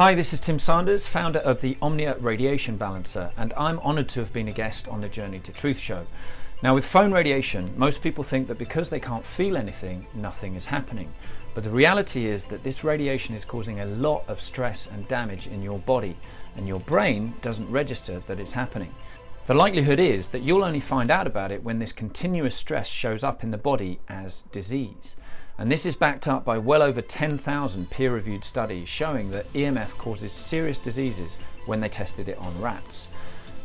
Hi, this is Tim Sanders, founder of the Omnia Radiation Balancer, and I'm honored to have been a guest on the Journey to Truth show. Now, with phone radiation, most people think that because they can't feel anything, nothing is happening. But the reality is that this radiation is causing a lot of stress and damage in your body, and your brain doesn't register that it's happening. The likelihood is that you'll only find out about it when this continuous stress shows up in the body as disease. And this is backed up by well over 10,000 peer reviewed studies showing that EMF causes serious diseases when they tested it on rats.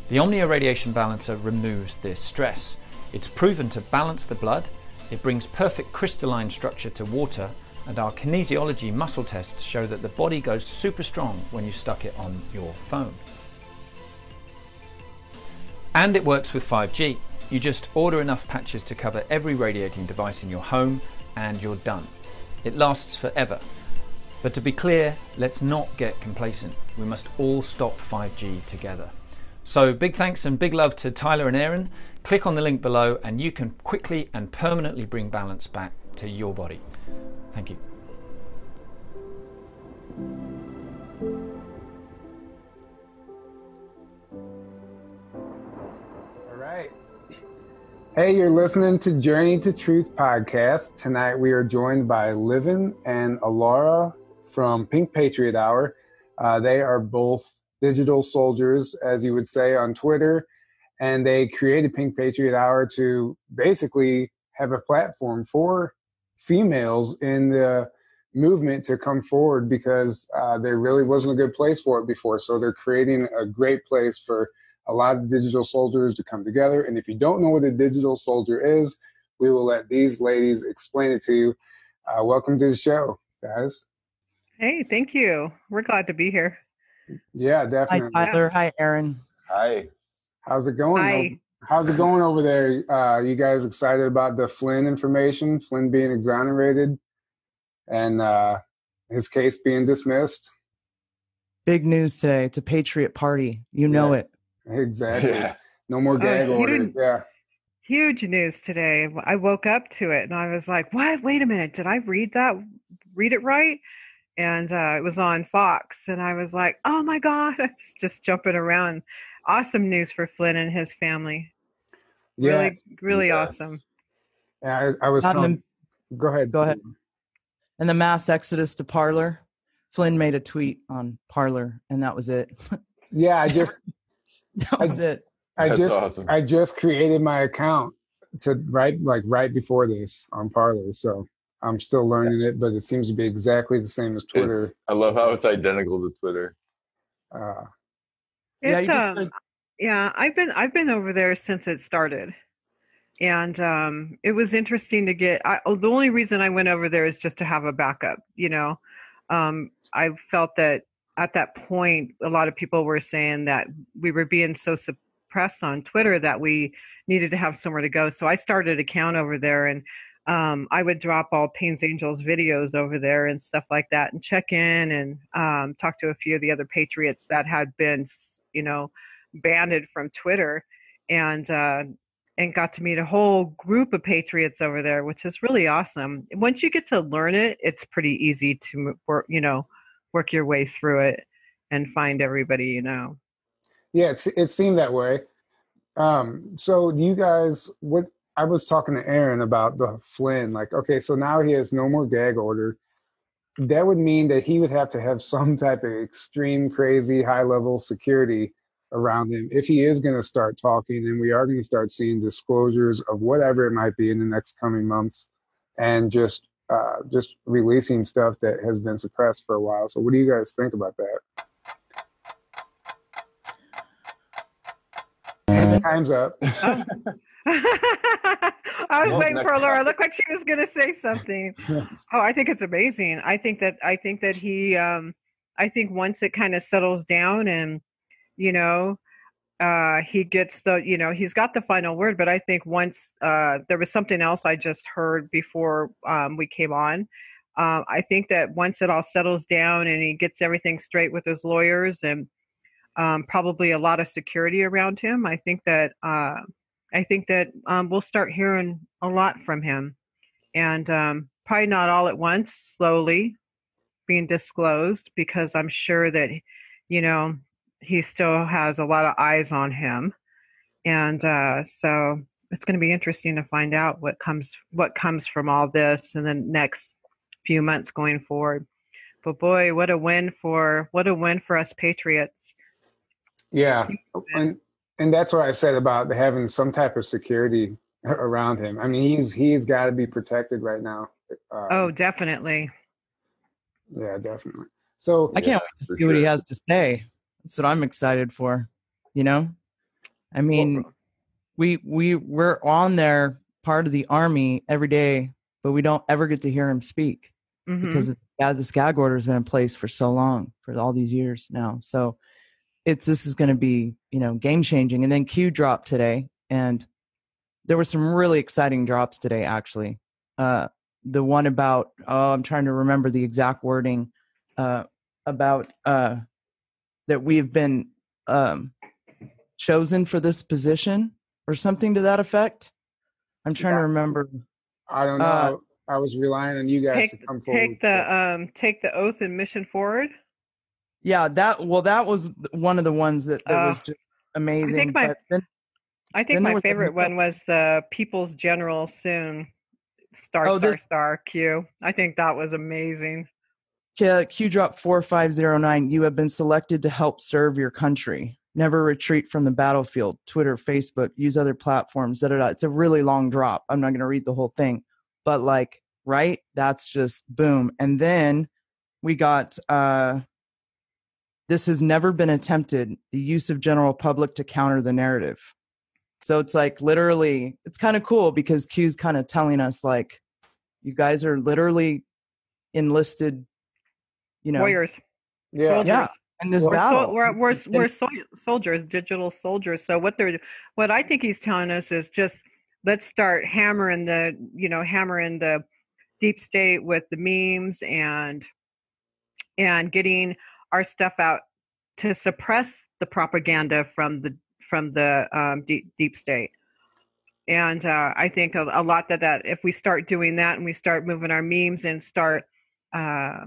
The Omnia Radiation Balancer removes this stress. It's proven to balance the blood, it brings perfect crystalline structure to water, and our kinesiology muscle tests show that the body goes super strong when you stuck it on your phone. And it works with 5G. You just order enough patches to cover every radiating device in your home and you're done. It lasts forever. But to be clear, let's not get complacent. We must all stop 5G together. So big thanks and big love to Tyler and Aaron. Click on the link below and you can quickly and permanently bring balance back to your body. Thank you. All right. Hey, you're listening to Journey to Truth podcast. Tonight we are joined by Livin and Alara from Pink Patriot Hour. Uh, they are both digital soldiers, as you would say on Twitter, and they created Pink Patriot Hour to basically have a platform for females in the movement to come forward because uh, there really wasn't a good place for it before. So they're creating a great place for a lot of digital soldiers to come together. And if you don't know what a digital soldier is, we will let these ladies explain it to you. Uh, welcome to the show, guys. Hey, thank you. We're glad to be here. Yeah, definitely. Hi, Tyler. Hi, Aaron. Hi. How's it going? Hi. How's it going over there? Uh, you guys excited about the Flynn information? Flynn being exonerated and uh, his case being dismissed? Big news today. It's a Patriot party. You know Yeah. it. Exactly. Yeah. No more gag you orders. didn't- Yeah. Huge news today. I woke up to it and I was like, "What? Wait a minute. Did I read that? Read it right?" And uh, it was on Fox, and I was like, "Oh my god!" I just just jumping around. Awesome news for Flynn and his family. Yeah. Really, really Yes. awesome. yeah I, I was Not in telling, the- go ahead. Go ahead. And the mass exodus to Parler. Flynn made a tweet on Parler, and that was it. Yeah, I just that was it. I That's just awesome. I just created my account to right like right before this on Parler. So I'm still learning it, but it seems to be exactly the same as Twitter. It's, I love how it's identical to Twitter. Uh, Yeah, you just um, gotta- yeah i've been i've been over there since it started and um it was interesting to get I, oh, the only reason i went over there is just to have a backup you know um i felt that at that point a lot of people were saying that we were being so suppressed on twitter that we needed to have somewhere to go so i started an account over there and um, I would drop all Payne's Angels videos over there and stuff like that, and check in and um, talk to a few of the other Patriots that had been, you know, banned from Twitter, and uh, and got to meet a whole group of Patriots over there, which is really awesome. Once you get to learn it, it's pretty easy to you know, work your way through it and find everybody you know. yeah, it's, it seemed that way. Um, so you guys, what I was talking to Aaron about the Flynn, like, okay, so now he has no more gag order. That would mean that he would have to have some type of extreme, crazy, high level security around him if he is going to start talking and we are going to start seeing disclosures of whatever it might be in the next coming months and just uh, just releasing stuff that has been suppressed for a while. So what do you guys think about that? Time's up. I was Well, waiting for Laura. topic. Looked like she was going to say something. oh, I think it's amazing. I think that I think that he. Um, I think once it kind of settles down and you know uh he gets the you know he's got the final word but i think once uh there was something else i just heard before um we came on. Uh, i think that once it all settles down and he gets everything straight with his lawyers and um probably a lot of security around him i think that uh i think that um we'll start hearing a lot from him. And um probably not all at once slowly being disclosed because I'm sure that you know he still has a lot of eyes on him, and uh, so it's going to be interesting to find out what comes what comes from all this in the next few months going forward. But boy, what a win for what a win for us Patriots. Yeah, and and that's what I said about having some type of security around him. I mean, he's he's got to be protected right now. Um, oh, definitely. Yeah, definitely. So I can't wait to see sure. what he has to say. That's what I'm excited for. You know, I mean, well, we we we're on there part of the army every day, but we don't ever get to hear him speak mm-hmm. because yeah, this gag order has been in place for so long for all these years now. So it's this is going to be you know game changing. And then Q dropped today, and there were some really exciting drops today. Actually, uh, the one about oh, I'm trying to remember the exact wording uh, about uh, that we've been um, chosen for this position or something to that effect. I'm trying yeah. to remember. I don't know. Uh, I was relying on you guys take, to come forward. Take the um, take the oath and mission forward. Yeah, that well, that was one of the ones that, that uh, was just amazing. I think my, then, I think my favorite one was the People's General soon. Star oh, star this, star Q. I think that was amazing. Q, drop four five zero nine. You have been selected to help serve your country. Never retreat from the battlefield. Twitter, Facebook, use other platforms. Da, da, da. It's a really long drop. I'm not going to read the whole thing, but like, right? That's just boom. And then we got uh, this has never been attempted the use of general public to counter the narrative. So it's like literally, it's kind of cool because Q's kind of telling us like, you guys are literally enlisted, you know, warriors, yeah, soldiers. yeah. And this we're battle, so, we're we're, we're so, soldiers, digital soldiers. So what they're, what I think he's telling us is just let's start hammering the, you know, hammering the deep state with the memes and and getting our stuff out to suppress the propaganda from the from the um, deep, deep state. And uh, I think a, a, lot that that if we start doing that and we start moving our memes and start, uh,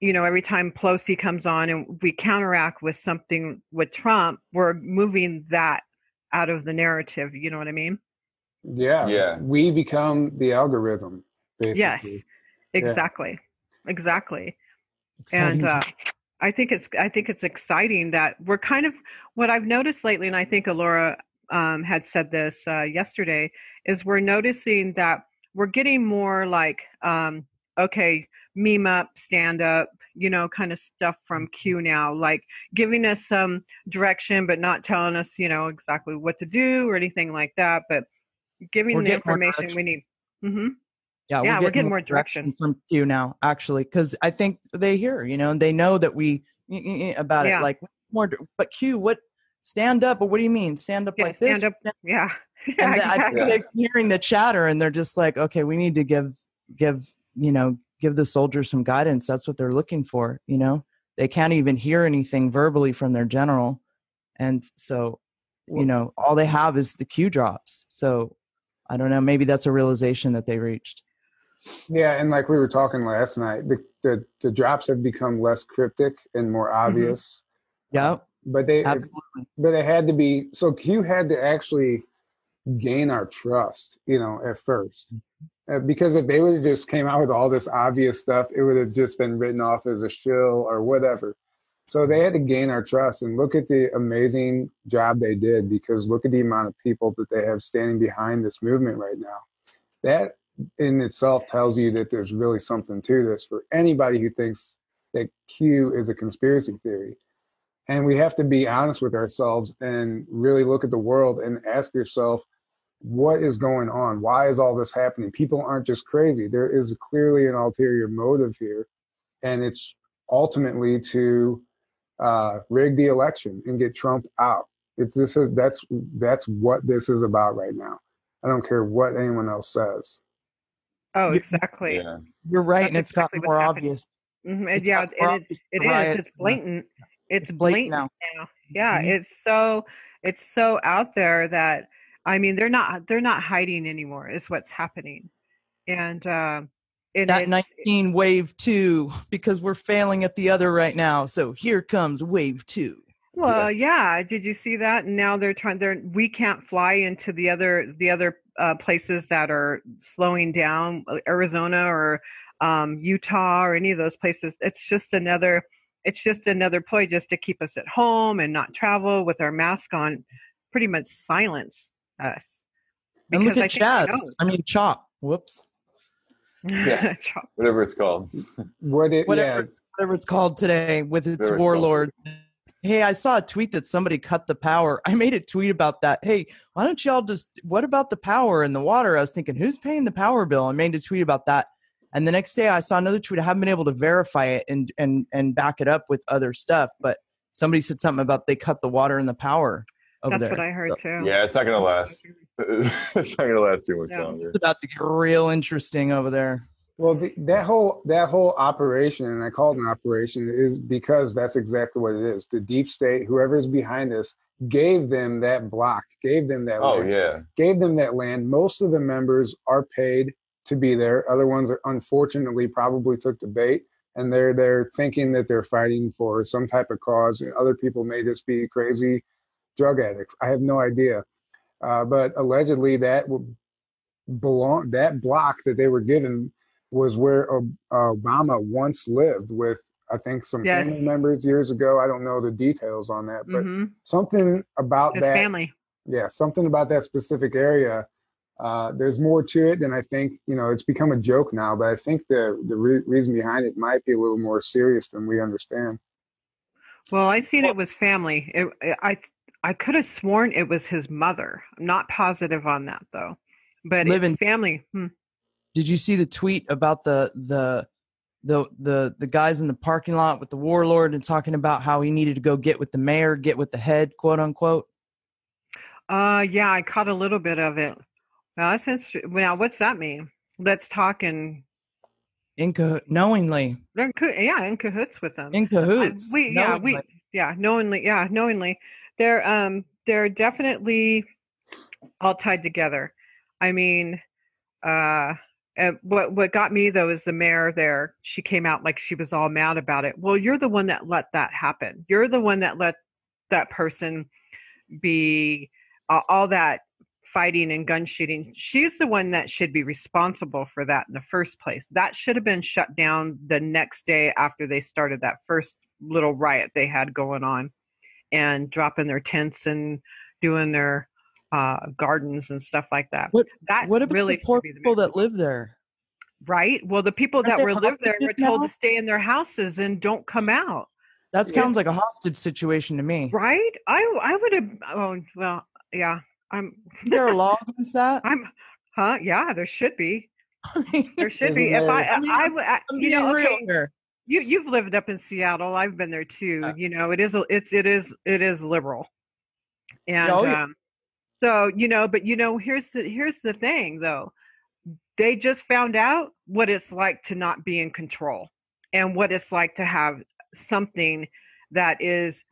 you know, every time Pelosi comes on and we counteract with something with Trump, we're moving that out of the narrative. You know what I mean? Yeah. Yeah. We become the algorithm. Basically. Yes. Exactly. Yeah. Exactly. Exciting and uh, I think it's I think it's exciting that we're kind of what I've noticed lately, and I think Alora um, had said this uh, yesterday, is we're noticing that we're getting more like um, okay, meme up, stand up, you know, kind of stuff from Q mm-hmm. now, like giving us some direction, but not telling us, you know, exactly what to do or anything like that, but giving we're the information we need. Mm-hmm. Yeah, yeah, we're, we're getting more direction. direction from Q now, actually, because I think they hear, you know, and they know that we about yeah. it. Like more, but Q, what? Stand up, but what do you mean? Stand up yeah, like stand this? Up, yeah, yeah, and exactly. I think they're hearing the chatter, and they're just like, okay, we need to give give you know give the soldiers some guidance. That's what they're looking for. You know, they can't even hear anything verbally from their general, and so you know all they have is the Q drops. So I don't know. Maybe that's a realization that they reached. Yeah, and like we were talking last night, the the, the drops have become less cryptic and more mm-hmm. obvious. Mm-hmm. Yeah. But they Absolutely. but it had to be so Q had to actually gain our trust, you know, at first. Uh, because if they would have just came out with all this obvious stuff, it would have just been written off as a shill or whatever. So they had to gain our trust and look at the amazing job they did because look at the amount of people that they have standing behind this movement right now. That in itself tells you that there's really something to this for anybody who thinks that Q is a conspiracy theory. And we have to be honest with ourselves and really look at the world and ask yourself, what is going on? Why is all this happening? People aren't just crazy. There is clearly an ulterior motive here, and it's ultimately to uh, rig the election and get Trump out. It's this is that's that's what this is about right now. I don't care what anyone else says. Oh, exactly. Yeah. You're right, That's and it's exactly gotten more happening. obvious. Mm-hmm. It's yeah, it, is, it is. It's blatant. It's, it's blatant, blatant now. now. Yeah, mm-hmm. it's so it's so out there that I mean they're not they're not hiding anymore. Is what's happening, and uh, and that it's- 19 wave two because we're failing at the other right now. So here comes wave two. Well, yeah. Did you see that? Now they're trying. They're we can't fly into the other the other uh, places that are slowing down, uh, Arizona or um, Utah or any of those places. It's just another. It's just another ploy just to keep us at home and not travel with our mask on. Pretty much silence us. And look Because I at think Chaz. I mean, Chop. Whoops. Yeah. Chop. Whatever it's called. What it? Whatever, Yeah, it's, whatever it's called today with its Whatever it's warlord. Hey, I saw a tweet that somebody cut the power. I made a tweet about that. Hey, why don't y'all just, what about the power and the water? I was thinking, who's paying the power bill? I made a tweet about that. And the next day I saw another tweet. I haven't been able to verify it and, and, and back it up with other stuff, but somebody said something about they cut the water and the power over That's there. what I heard So too. Yeah, it's not gonna last. it's not gonna last too much No. longer. It's about to get real interesting over there. Well, the, that whole that whole operation, and I call it an operation, is because that's exactly what it is. The deep state, whoever's behind this, gave them that block, gave them that. Oh land, yeah. gave them that land. Most of the members are paid to be there. Other ones, are, unfortunately, probably took the bait, and they're they're thinking that they're fighting for some type of cause. And other people may just be crazy drug addicts. I have no idea, uh, but allegedly that belong that block that they were given was where Obama once lived with I think some Yes. family members years ago. I don't know the details on that, but hmm something about His that family. yeah, something about that specific area. Uh, there's more to it than I think. You know, it's become a joke now, but I think the the re- reason behind it might be a little more serious than we understand. Well, I seen it was family. It- I I could have sworn it was his mother. I'm not positive on that though, but Living- it's family. Hmm. Did you see the tweet about the the the the the guys in the parking lot with the warlord and talking about how he needed to go get with the mayor, get with the head, quote unquote? Uh, yeah, I caught a little bit of it. Now, that's interesting. Now, what's that mean? Let's talk and In caho- knowingly, in co- yeah in cahoots with them. in cahoots. we yeah we yeah knowingly yeah knowingly they're um they're definitely all tied together. I mean uh what what got me though is the mayor there. She came out like she was all mad about it. Well you're the one that let that happen. You're the one that let that person be uh, all that fighting and gun shooting. She's the one that should be responsible for that in the first place. That should have been shut down the next day after they started that first little riot they had going on and dropping their tents and doing their uh, gardens and stuff like that What- that What about really the poor people that live there? right well the people Aren't that were live there were told now? to stay in their houses and don't come out That Yeah. sounds like a hostage situation to me. right i i would have oh well yeah i'm Is there a law against that? i'm huh yeah there should be I mean, there should be if i I mean, i, would I I'm you know okay. You you've lived up in Seattle. I've been there too. Yeah. You know, it is a- it's it is it is liberal, and Oh, yeah. um, so you know, but you know, here's the here's the thing though. They just found out what it's like to not be in control, and what it's like to have something that is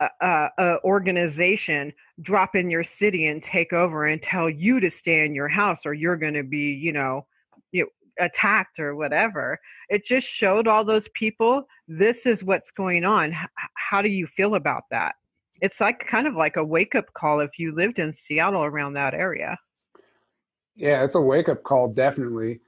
a, a, a organization drop in your city and take over and tell you to stay in your house or you're going to be you know you attacked or whatever it just showed all those people this is what's going on H- how do you feel about that it's like kind of like a wake up call if you lived in seattle around that area Yeah, it's a wake up call, definitely.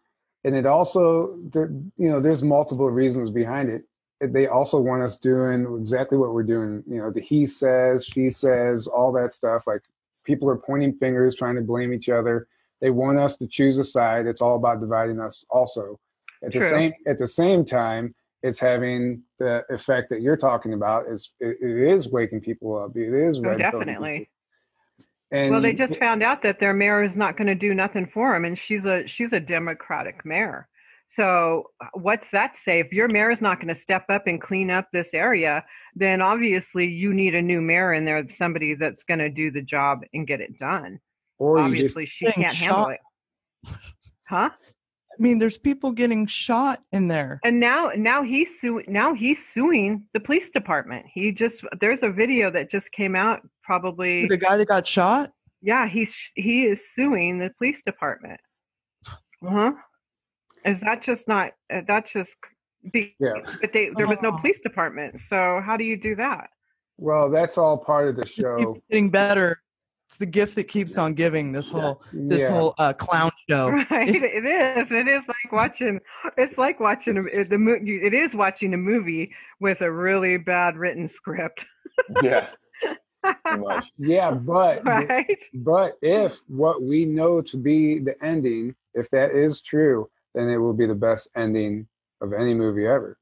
And it also, you know, there's multiple reasons behind it. They also want us doing exactly what we're doing. You know, the he says, she says, all that stuff. Like people are pointing fingers, trying to blame each other. They want us to choose a side. It's all about dividing us. Also, at the same at the same time, it's having the effect that you're talking about. Is it, it is waking people up. It is Oh, definitely. And well they just found out that their mayor is not going to do nothing for them and she's a she's a democratic mayor so uh, what's that say if your mayor is not going to step up and clean up this area then obviously you need a new mayor in there somebody that's going to do the job and get it done or obviously she can't handle shot. it huh I mean, there's people getting shot in there. and now now he's suing now he's suing the police department he just there's a video that just came out probably The guy that got shot. yeah he's he is suing the police department uh-huh Is that just not? Uh, that's just. Be, Yeah. But they there was no Oh. police department, so how do you do that? Well, that's all part of the Keep show. getting better. It's the gift that keeps on giving. This whole this yeah. whole uh, clown show. Right, it is. It is like watching. It's like watching a, the movie It is watching a movie with a really bad written script. Yeah, much. yeah, but right. but if what we know to be the ending, if that is true, then it will be the best ending of any movie ever.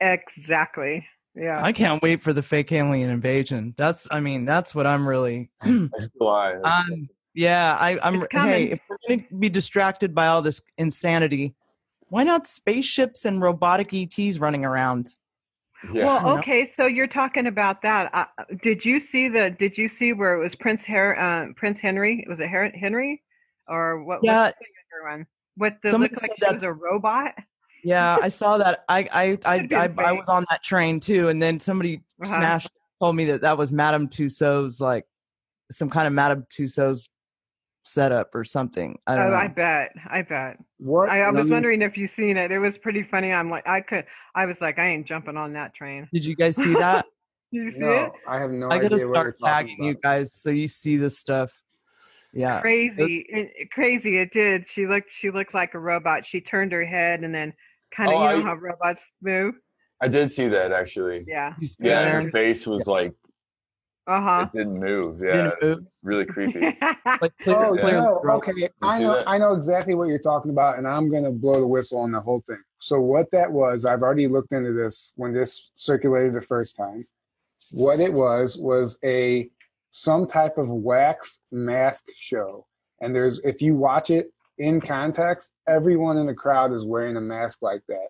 Exactly. Yeah. I can't wait for the fake alien invasion. That's I mean that's what I'm really. Why. um, yeah, I, I'm. It's. Hey, if we're gonna be distracted by all this insanity, why not spaceships and robotic ETs running around? yeah. Well, okay, so you're talking about that. Uh, did you see the? Did you see where it was Prince Her, uh, Prince Henry? Was it Her- Henry, or what? Yeah. what's the younger one? What the Somebody looked like said was a robot? Yeah, I saw that. I I I I, I was on that train too, and then somebody Uh-huh. smashed told me that that was Madame Tussauds like some kind of Madame Tussauds setup or something. I don't Oh, know. I bet. I bet. What I, I was wondering if you seen it. It was pretty funny. I'm like, I could. I was like, I ain't jumping on that train. Did you guys see that? You see No, it? I have no I gotta what start talking tagging you guys so you see this stuff. Yeah. Crazy, it, crazy. It did. She looked. She looked like a robot. She turned her head and then kind of, Oh, you know I- how robots move. I did see that actually. Yeah. Yeah, that, her face was like Uh huh. it didn't move. Yeah, Didn't move. it was really creepy. Like clear, Oh Yeah. no, okay. I know that? I know exactly what you're talking about, and I'm gonna blow the whistle on the whole thing. So what that was, I've already looked into this when this circulated the first time. What it was was a some type of wax mask show. And there's if you watch it in context, everyone in the crowd is wearing a mask like that.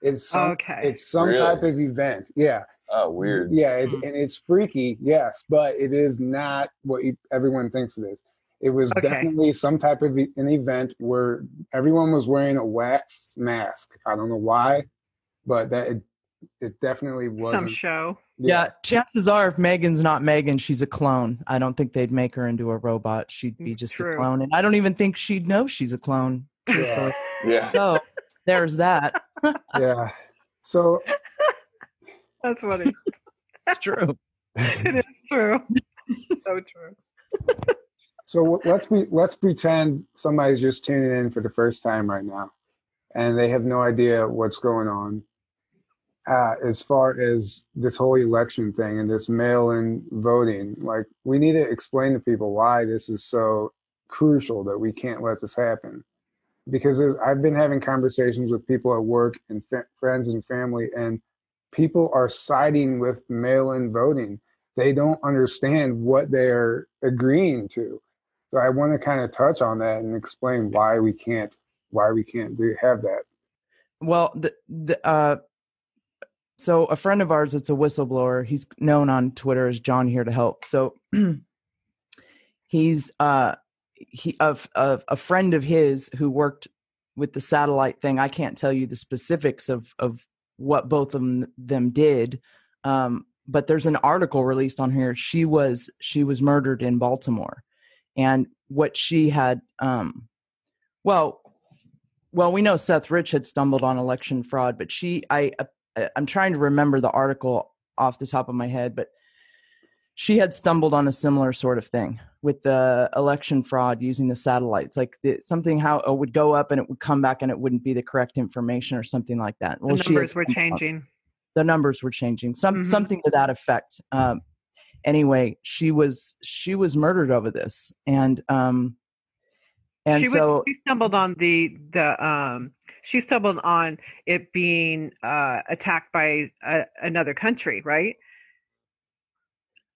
It's some Okay. it's some Really? type of event. Yeah. Oh, weird. Yeah, it, and it's freaky, yes, but it is not what you, everyone thinks it is. It was Okay. definitely some type of an event where everyone was wearing a wax mask. I don't know why, but that it, it definitely was some show. Yeah, chances are if Meghan's not Meghan, she's a clone. I don't think they'd make her into a robot. She'd be mm, just True. a clone. And I don't even think she'd know she's a clone. yeah, Yeah. So there's that. yeah. So That's funny. It's true. it is true. so true. So w- let's be let's pretend somebody's just tuning in for the first time right now, and they have no idea what's going on. Uh, as far as this whole election thing and this mail-in voting, like we need to explain to people why this is so crucial that we can't let this happen. Because I've been having conversations with people at work and fa- friends and family, and people are siding with mail-in voting. They don't understand what they're agreeing to. So I want to kind of touch on that and explain why we can't why we can't do have that. Well, the, the uh, so a friend of ours that's a whistleblower. He's known on Twitter as John here to help. So he's uh he of a friend of his who worked with the satellite thing. I can't tell you the specifics of of what both of them, did. Um, but there's an article released on here. She was she was murdered in Baltimore, and what she had um, well, well, we know Seth Rich had stumbled on election fraud, but she, I, I'm trying to remember the article off the top of my head, but she had stumbled on a similar sort of thing with the election fraud using the satellites, like the, something how it would go up and it would come back and it wouldn't be the correct information or something like that. The she numbers were stumbled on- changing. the numbers were changing some Mhm. something to that effect um anyway she was she was murdered over this and um and she so was, she stumbled on the the um she stumbled on it being uh attacked by a, another country, right?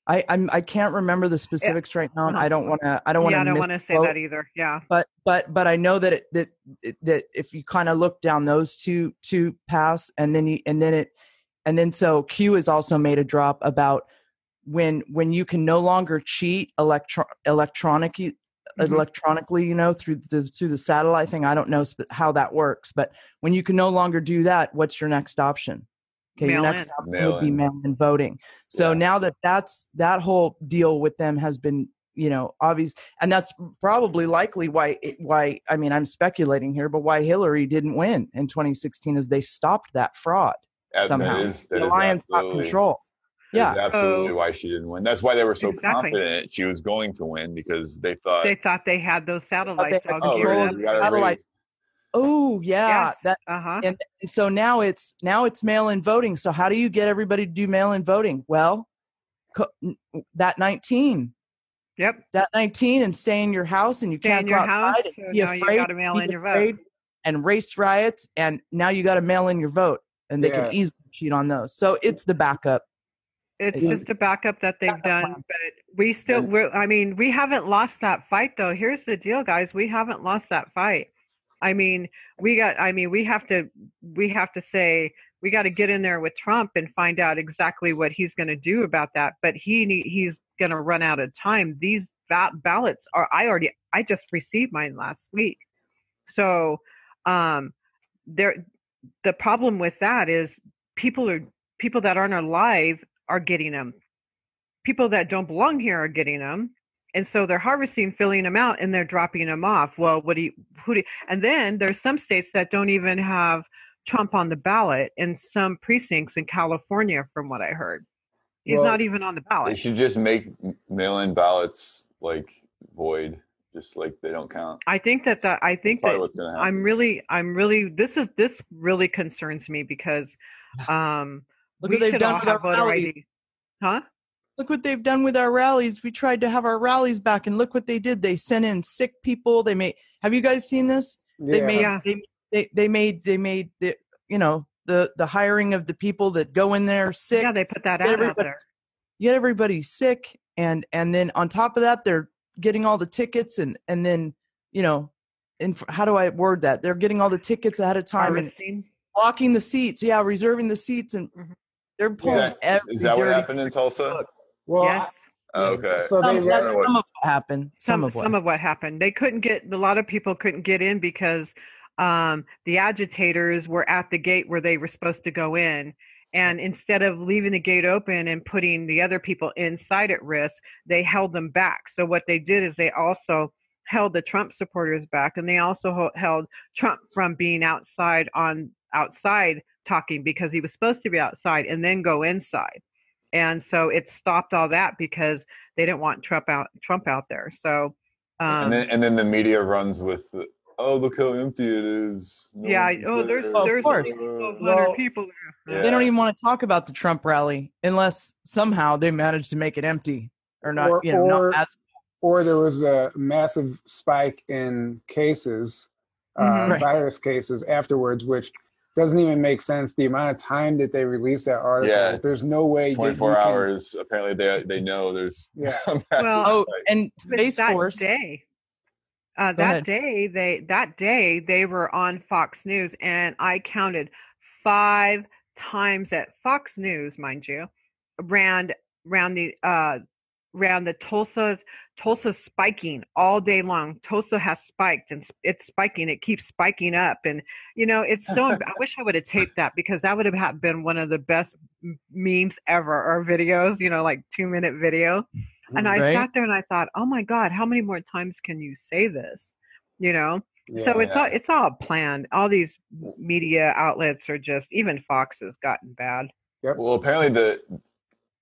i i'm i can't remember the specifics right now i don't want to i don't want to. yeah, I don't want to say that either. Yeah. but but but i know that it that that if you kind of look down those two two paths and then you and then it and then so q has also made a drop about when when you can no longer cheat electro electronic Mhm. electronically you know through the through the satellite thing i don't know sp- how that works but when you can no longer do that what's your next option okay your next in. option Mail would be in. mail in voting so Yeah. now that that's that whole deal with them has been you know, obvious, and that's probably likely why it, why I mean I'm speculating here, but why Hillary didn't win in 2016 is they stopped that fraud somehow. That is, that the is alliance got control. That is Yeah. absolutely So- why she didn't win. That's why they were so Exactly. confident she was going to win because they thought, They thought they had those satellites had all oh, geared really? up. We Satellite- Oh yeah, Yes. that Uh huh. and and so now it's now it's mail-in voting. So how do you get everybody to do mail-in voting? Well, co- that 19, Yep. that 19, and stay in your house, and you Stay can't in go your outside house. and So be now you afraid, got to mail be in your vote. and race riots, and now you got to mail in your vote, and they Yeah. can easily cheat on those. So it's the backup. It's just a backup that they've done, but we still. We're, I mean, we haven't lost that fight though. Here's the deal, guys. We haven't lost that fight. I mean, we got. I mean, we have to. We have to say we got to get in there with Trump and find out exactly what he's going to do about that. But he he's going to run out of time. These ba- ballots are. I already. I just received mine last week. So, um, there. The problem with that is people are people that aren't alive are getting them. People that don't belong here are getting them. And so they're harvesting, filling them out, and they're dropping them off. Well, what do you, who do, and then there's some states that don't even have Trump on the ballot in some precincts in California, from what I heard. He's Well, not even on the ballot. They should just make mail-in ballots like void, just like they don't count. I think that the, I think Probably that what's gonna happen. I'm really, I'm really, this is, this really concerns me because, um, Look we what they've done with our rallies. ID. Huh? Look what they've done with our rallies. We tried to have our rallies back, and look what they did. They sent in sick people. They made. Have you guys seen this? They Yeah. made. Yeah. They, they they made they made the you know the the hiring of the people that go in there sick. Yeah, they put that get ad out everybody- there. get everybody sick and and then on top of that they're getting all the tickets and and then you know and how do i word that they're getting all the tickets ahead of time and blocking the seats yeah reserving the seats and Mhm. They're Is pulling that, every is that what happened in Tulsa? book. Well, yes. Okay. So they some, let- that's some of what happened some, some of what some of what happened. They couldn't get a lot of people couldn't get in because um, the agitators were at the gate where they were supposed to go in, and instead of leaving the gate open and putting the other people inside at risk, they held them back. So what they did is they also held the Trump supporters back, and they also held Trump from being outside on outside talking because he was supposed to be outside and then go inside. And so it stopped all that because they didn't want Trump out Trump out there. So um, and then and then the media runs with, the, oh look how empty it is. No yeah, oh there's there." There's course. only 1,200 Well, people there. Yeah. they don't even want to talk about the trump rally unless somehow they manage to make it empty or not Or- you know or- not as or there was a massive spike in cases, uh, Mhm. Right. virus cases afterwards, which doesn't even make sense. The amount of time that they released that article, Yeah. there's no way. that you 24 can- hours. Apparently, they they know there's Yeah. Well- oh spike. and But space that force day uh, that ahead. day they that day they were on fox news and i counted five times at fox news mind you ran ran the uh ran the tulsa tulsa's spiking all day long tulsa has spiked and it's spiking it keeps spiking up and you know it's so i wish i would have taped that because that would have been one of the best memes ever or videos you know like two minute video and I Right. sat there and I thought, oh my God, how many more times can you say this? You know? so Yeah. it's all it's all planned. All these media outlets are just even Fox has gotten bad. Yeah, well, apparently the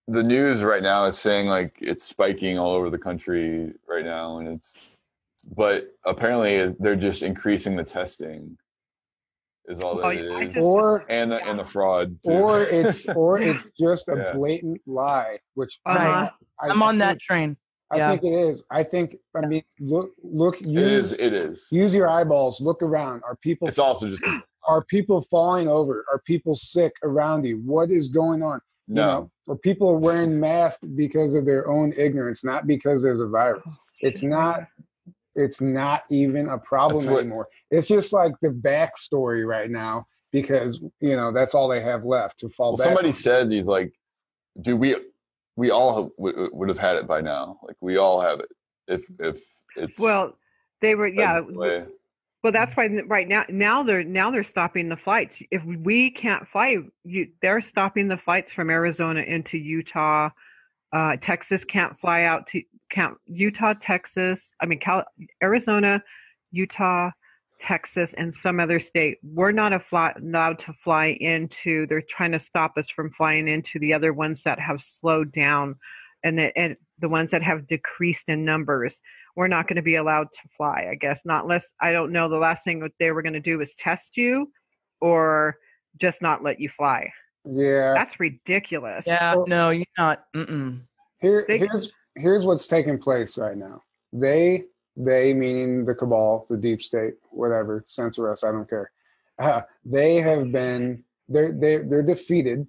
the news right now is saying like it's spiking all over the country right now, and it's but apparently they're just increasing the testing. Is all that Well, it I just- or and the and the fraud. Too. or it's or it's just a Yeah. blatant lie, which I- Uh-huh. I, i'm on that train I yeah. think it is. I think. I mean, look, look. it is. Use It is. use your eyeballs. Look around. Are people It's also just are people falling over? Are people sick around you? What is going on? You no. know, or people are wearing masks because of their own ignorance, not because there's a virus. It's not. It's not even a problem what- anymore. It's just like the backstory right now because you know that's all they have left to fall Well, back. somebody on. said he's like, "Do we? We all have, w- would have had it by now. Like we all have it. If if it's Well, they were yeah. the way. Well, that's why right now now they're now they're stopping the flights. If we can't fly, you, they're stopping the flights from Arizona into Utah. Uh, Texas can't fly out to count Utah, Texas. I mean, Cal- Arizona, Utah, Texas, and some other state. We're not allowed to fly into. They're trying to stop us from flying into the other ones that have slowed down, and the, and the ones that have decreased in numbers. We're not going to be allowed to fly. I guess not unless I don't know. The last thing that they were going to do was test you, or just not let you fly. Yeah. That's ridiculous. Yeah, Well- no, you're not. Mm-mm. Here, They- here's here's what's taking place right now. They, they meaning the cabal, the deep state, whatever, censor us, I don't care. Uh, they have been they're they they're defeated,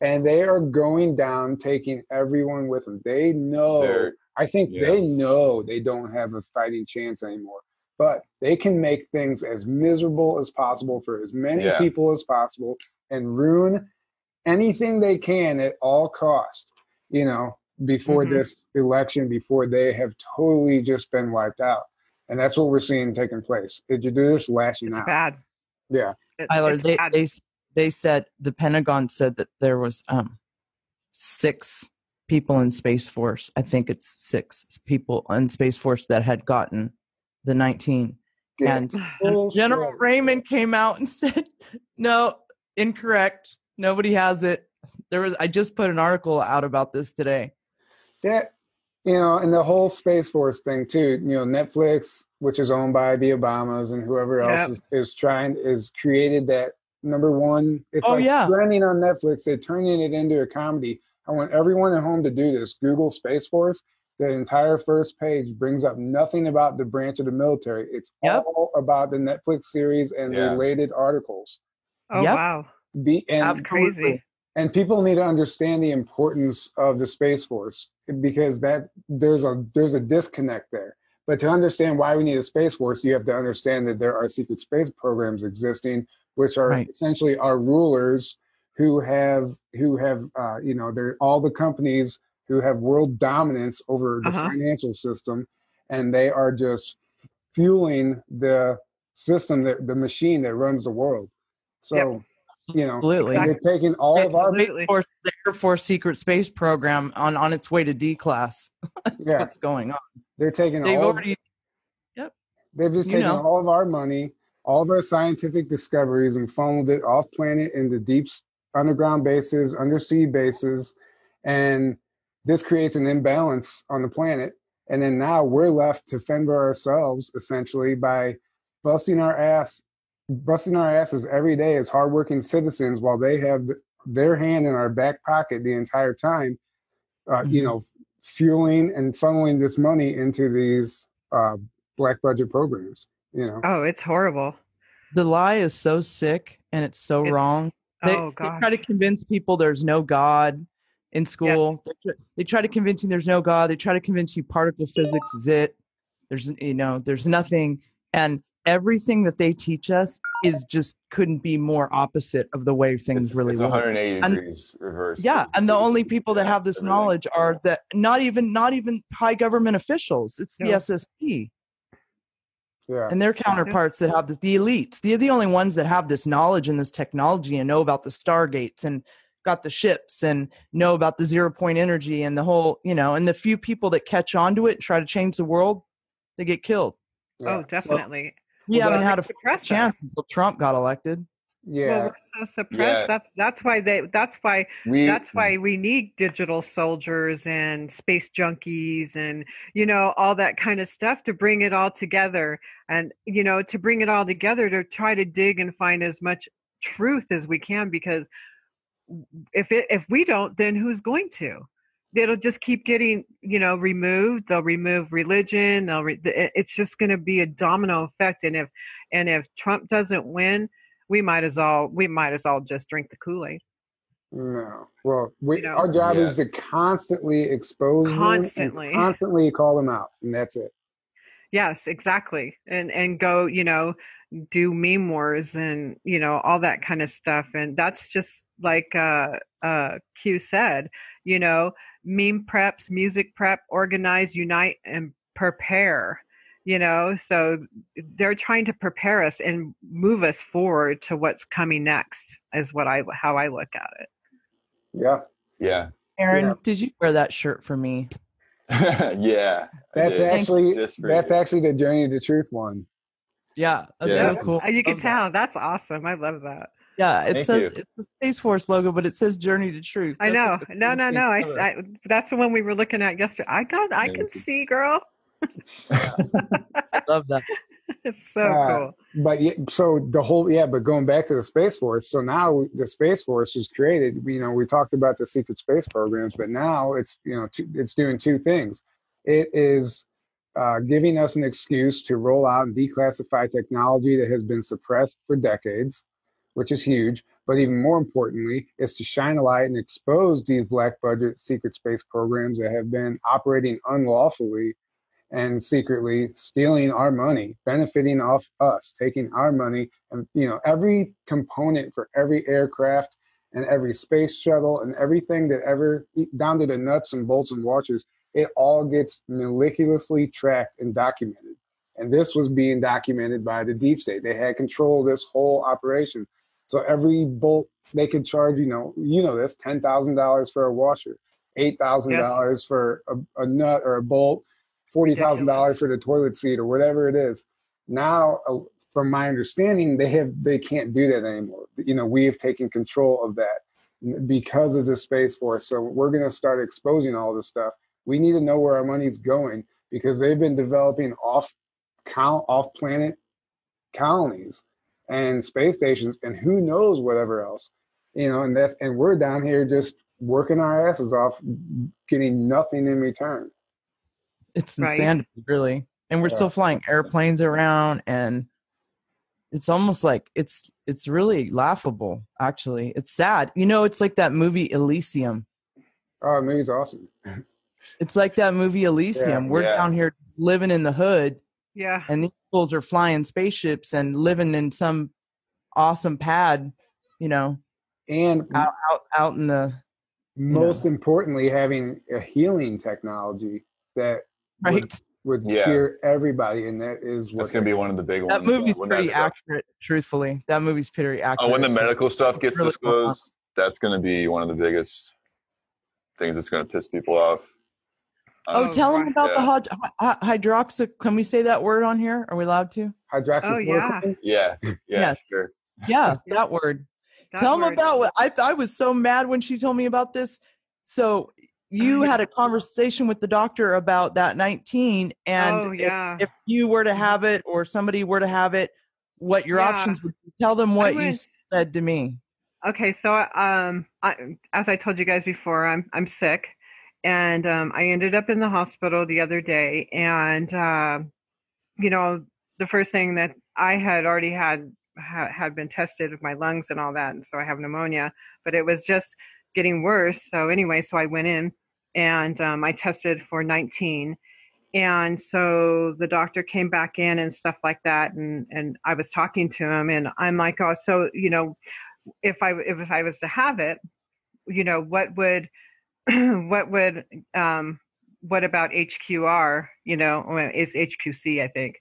and they are going down, taking everyone with them. They know. They're- I think yeah. they know they don't have a fighting chance anymore. But they can make things as miserable as possible for as many Yeah. people as possible and ruin anything they can at all cost. You know, before Mhm. this election, before they have totally just been wiped out. And that's what we're seeing taking place. It- They're just lashing It's out. bad. Yeah. It- Tyler, it's they, bad. they they said the Pentagon said that there was um six people in Space Force. I think it's six people in Space Force that had gotten the 19. Yeah. And Bullshit. General Raymond came out and said, "No, incorrect. Nobody has it." There was I just put an article out about this today. that you know and the whole space force thing too you know netflix which is owned by the obamas and whoever else Yep. is, is trying is created that number one it's Oh, like yeah. trending on netflix they're turning it into a comedy i want everyone at home to do this google space force the entire first page brings up nothing about the branch of the military it's Yep. all about the netflix series and Yeah. related articles oh Yep. wow. be and Absolutely. Crazy. and people need to understand the importance of the space force because that there's a there's a disconnect there but to understand why we need a space force you have to understand that there are secret space programs existing which are Right. essentially our rulers who have who have uh, you know they're all the companies who have world dominance over the Uh-huh. financial system and they are just fueling the system that the machine that runs the world so you know Absolutely. they're taking all of our Absolutely. Air Force, the Air Force secret space program on on its way to D class. That's Yeah. what's going on. They're taking They've all. already they've just you taken know. all of our money, all of our scientific discoveries, and funneled it off planet into deep s- underground bases, undersea bases, and this creates an imbalance on the planet. And then now we're left to fend for ourselves essentially by busting our ass, busting our asses every day as hardworking citizens while they have their hand in our back pocket the entire time, uh, you Mhm. know, fueling and funneling this money into these uh, black budget programs. You know, Oh, it's horrible. the lie is so sick and it's so It's- wrong. They, oh they try to convince people there's no God in school. They, try, they try to convince you there's no God. They try to convince you particle physics is it. There's you know there's nothing, and everything that they teach us is just couldn't be more opposite of the way things It's, really it's work. 180 And- degrees reverse. Yeah, and the only people that have this Everything. knowledge are that not even not even high government officials. It's the No. SSP yeah. and their counterparts that have this, the elites. They're the only ones that have this knowledge and this technology and know about the stargates and got the ships and know about the zero point energy and the whole, you know, and the few people that catch on to it and try to change the world, they get killed. yeah. Oh, definitely. We Well, haven't had a they us. chance until Trump got elected. Yeah. Well, we're so suppressed. Yeah. That's that's why they. That's why we, that's why we need digital soldiers and space junkies and you know all that kind of stuff to bring it all together and you know to bring it all together to try to dig and find as much truth as we can because if it if we don't then who's going to it'll just keep getting you know removed they'll remove religion they'll re- it's just going to be a domino effect and if and if trump doesn't win we might as well we might as well just drink the kool-aid No. Well, we, You know? our job Yeah. is to constantly expose them Constantly. constantly call them out, and that's it. Yes, exactly. And and go, you know, do meme wars and you know all that kind of stuff. And that's just like uh, uh, Q said, you know, meme preps, music prep, organize, unite, and prepare. You know, so they're trying to prepare us and move us forward to what's coming next. Is what I how I look at it. Yeah. yeah. Aaron, Yeah. did you wear that shirt for me? yeah. That's actually that's you. actually the journey to truth one. Yeah, that's Yeah. so cool. You can Love that. tell. That's awesome. I love that. Yeah, it Thank says you. it's the Space Force logo, but it says Journey to Truth. I know. like, No, no, no. I. I that's the one we were looking at yesterday. I got. I can Amazing. see, girl. love that. It's so Uh, cool. But yeah, so the whole yeah, but going back to the Space Force, so now the Space Force is created. You know, we talked about the secret space programs, but now it's you know two, it's doing two things. It is uh, giving us an excuse to roll out and declassify technology that has been suppressed for decades, which is huge. But even more importantly, is to shine a light and expose these black budget secret space programs that have been operating unlawfully and secretly stealing our money, benefiting off us, taking our money, and you know every component for every aircraft and every space shuttle and everything that ever down to the nuts and bolts and washers, it all gets meticulously tracked and documented. And this was being documented by the deep state. They had control of this whole operation. So every bolt they could charge, you know, you know this, ten thousand dollars for a washer, eight thousand dollars for a, a nut or a bolt, forty thousand dollars for the toilet seat or whatever it is. Now, uh, from my understanding, they have they can't do that anymore. You know, we have taken control of that because of the space force. So we're going to start exposing all this stuff. We need to know where our money's going because they've been developing off count off planet colonies and space stations and who knows whatever else. You know, and that's and we're down here just working our asses off, getting nothing in return. It's Right. insanity, really. And we're Yeah. still flying airplanes around, and it's almost like it's it's really laughable. Actually, it's sad. You know, it's like that movie Elysium. Oh, the movie's awesome. It's like that movie Elysium. We're Yeah. down here living in the hood, Yeah. and these fools are flying spaceships and living in some awesome pad. You know, And out out out in the most importantly, having a healing technology that would, right. would Yeah. cure everybody, and that is what That's gonna be one of the big That ones. movie's when that pretty stuff- accurate. Truthfully, that movie's pretty accurate. Oh, when the medical stuff gets really cool. disclosed, that's gonna be one of the biggest things that's gonna piss people off. Oh, Um, tell them about Yeah. the hyd- hydroxy. Can we say that word on here? Are we allowed to? Hydroxy. Oh, yeah. yeah, yeah, Yes. sure. Yeah, that word. That tell them about what I, I was so mad when she told me about this. So you had a conversation with the doctor about that 19 and oh if- yeah. if, you were to have it or somebody were to have it, what your Yeah. options would be. Tell them what you said to me. Okay, so um, I, as I told you guys before, I'm I'm sick, and um, I ended up in the hospital the other day, and uh, you know, the first thing that I had already had ha, had been tested with my lungs and all that, and so I have pneumonia, but it was just getting worse. So anyway, so I went in and um, I tested for 19. And so the doctor came back in and stuff like that, and and I was talking to him, and I'm like, oh, so you know, if I if, I was to have it, you know, what would what would um what about HQR, you know, it's HQC I think,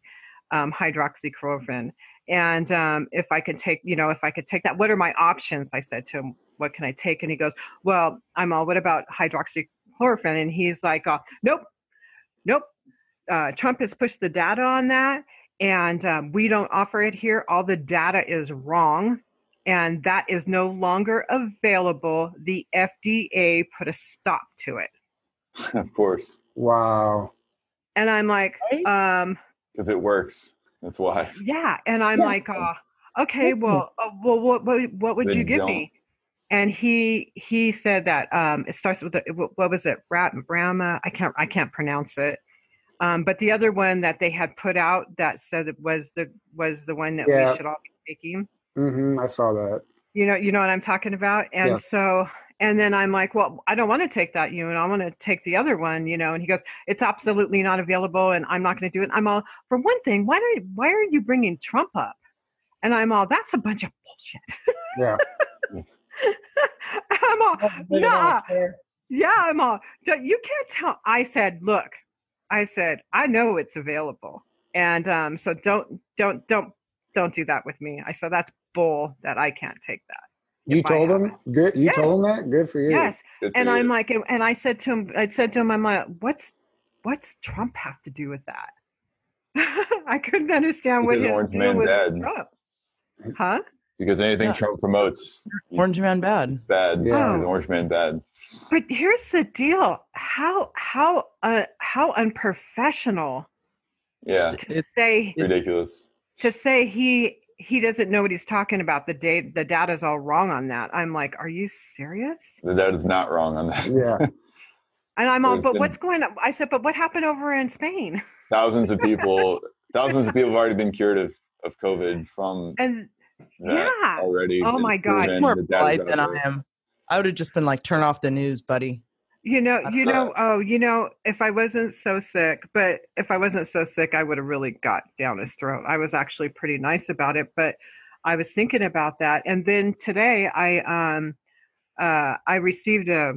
um hydroxychloroquine. And um if I could take, you know, if I could take that, what are my options? I said to him, what can I take? And he goes, Well, I'm all what about hydroxychloroquine? And he's like, oh, nope, nope. Uh, Trump has pushed the data on that and um, we don't offer it here. All the data is wrong and that is no longer available. The FDA put a stop to it. of course, Wow. And I'm like, Right? um, because it works. That's why. yeah. And I'm Yeah. like, uh, okay, well, uh, well, what, what, what would They you give don't. me? And he he said that um, it starts with the, what what was it? Rat Brahma. I can't I can't pronounce it. Um, but the other one that they had put out that said it was the was the one that Yeah. we should all be taking. hmm I saw that. you know you know what i'm talking about and Yeah. so and then i'm like well i don't want to take that you and i want to take the other one you know and he goes it's absolutely not available and i'm not going to do it. I'm all for one thing why do you, why are you bringing trump up? And i'm all that's a bunch of bullshit. Yeah. i'm all nah yeah i'm all you can't tell i said look i said i know it's available and um so don't don't don't don't do that with me. I said that's bull that i can't take that You If I told him? Good. You Yes. told him that? Good for you. yes for and you. I'm like, and I said to him, I said to him, I'm like, what's what's Trump have to do with that? I couldn't understand Because what his Orange deal Man was dead. with Trump. Huh? Because anything Yeah. Trump promotes, Orange Man bad. bad. Yeah. Because Orange Man bad. But here's the deal: how how uh, how unprofessional Yeah, to It- say ridiculous. to say he he doesn't know what he's talking about. The date the data's all wrong on that. I'm like, are you serious? The dad is not wrong on that. Yeah. And I'm all, but been- what's going on? I said, but what happened over in Spain? thousands of people, thousands of people have already been cured of, of COVID from And yeah, already. Oh my God. More polite than I am. I would have just been like, turn off the news, buddy. You know, you know, oh, you know, if I wasn't so sick, but if I wasn't so sick, I would have really got down his throat. I was actually pretty nice about it, but I was thinking about that. And then today I um uh I received a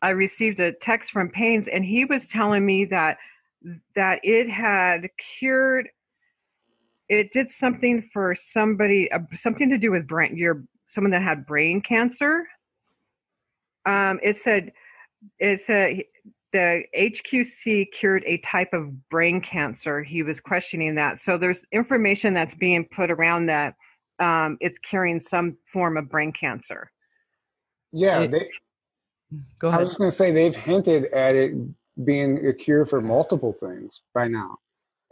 I received a text from Paynes and he was telling me that that it had cured it did something for somebody uh, something to do with brain your someone that had brain cancer um it said it said the HQC cured a type of brain cancer. He was questioning that. So there's information that's being put around that um, it's curing some form of brain cancer. Yeah. It- They, Go I was going to say they've hinted at it being a cure for multiple things by now.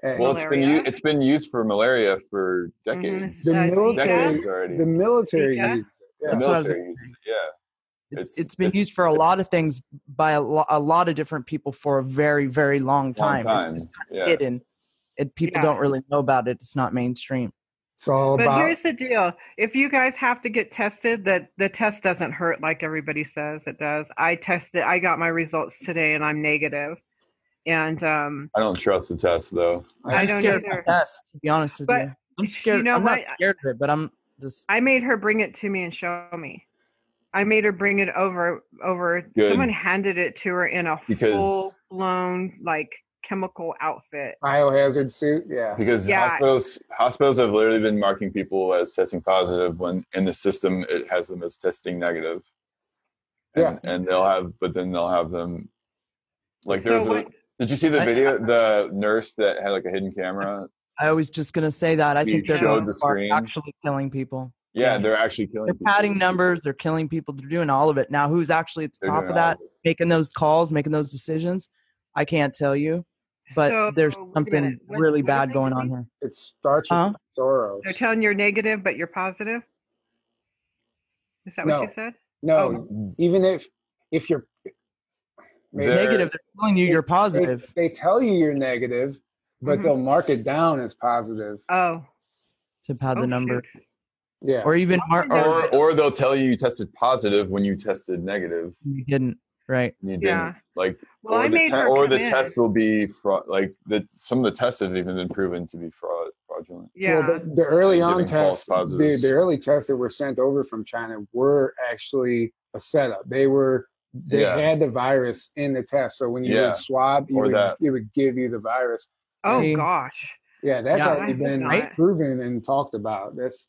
And Well, it's been it's been used for malaria for Mhm. decades. The Uh, military- Zika? Decades already. the military Zika? uses it. Yeah. The That's what I was military uses it, Yeah. It's, It's- it's been it's- used for a lot of things by a, lo- a lot of different people for a very, very long time. time, It's just kind of yeah. hidden. And people Yeah. don't really know about it. It's not mainstream. It's all But about here's the deal: if you guys have to get tested, that the test doesn't hurt like everybody says it does. I tested; I got my results today, and I'm negative. And um, I don't trust the test though. I I'm don't scared either. of the test, to be honest with But you. I'm scared. you know I'm not what? scared of it, but I'm just. I made her bring it to me and show me. I made her bring it over. Over. Good. Someone handed it to her in a Because- full blown like chemical outfit. biohazard suit. Yeah. Because Yeah. hospitals hospitals have literally been marking people as testing positive when in the system it has them as testing negative. And, and they'll have, but then they'll have them. Like So there's a. what- Did you see the video? The nurse that had like a hidden camera. I was just gonna say that. I You think they're showed the as far as screen. actually killing people. Yeah, Yeah. they're actually killing. They're people. padding numbers. They're killing people. They're doing all of it. Now, who's actually at the They're top of that, of making those calls, making those decisions? I can't tell you, but So, there's something minute. What- really what bad going on here. It starts Huh? with Soros. They're telling you're negative, but you're positive. Is that No. what you said? no, Oh. even if if you're They're- Negative. They're telling you you're positive. They, tell you you're negative, but Mhm. they'll mark it down as positive. Oh, to pad oh, the number, shoot. Yeah. or even mar- Mark it or. Or or they'll tell you you tested positive when you tested negative. you didn't. Right. You didn't. Yeah. Like Well, or I the made te- or the tests will be fraud. Like the some of the tests have even been proven to be fraud fraudulent. Yeah. Well, the, the early on tests, the, the early tests that were sent over from China were actually a setup. They were they Yeah. had the virus in the test, so when you Yeah. would swab, you Or would, that. it would give you the virus. oh Hey. gosh. Yeah, that's Yeah. already been not. proven and talked about. That's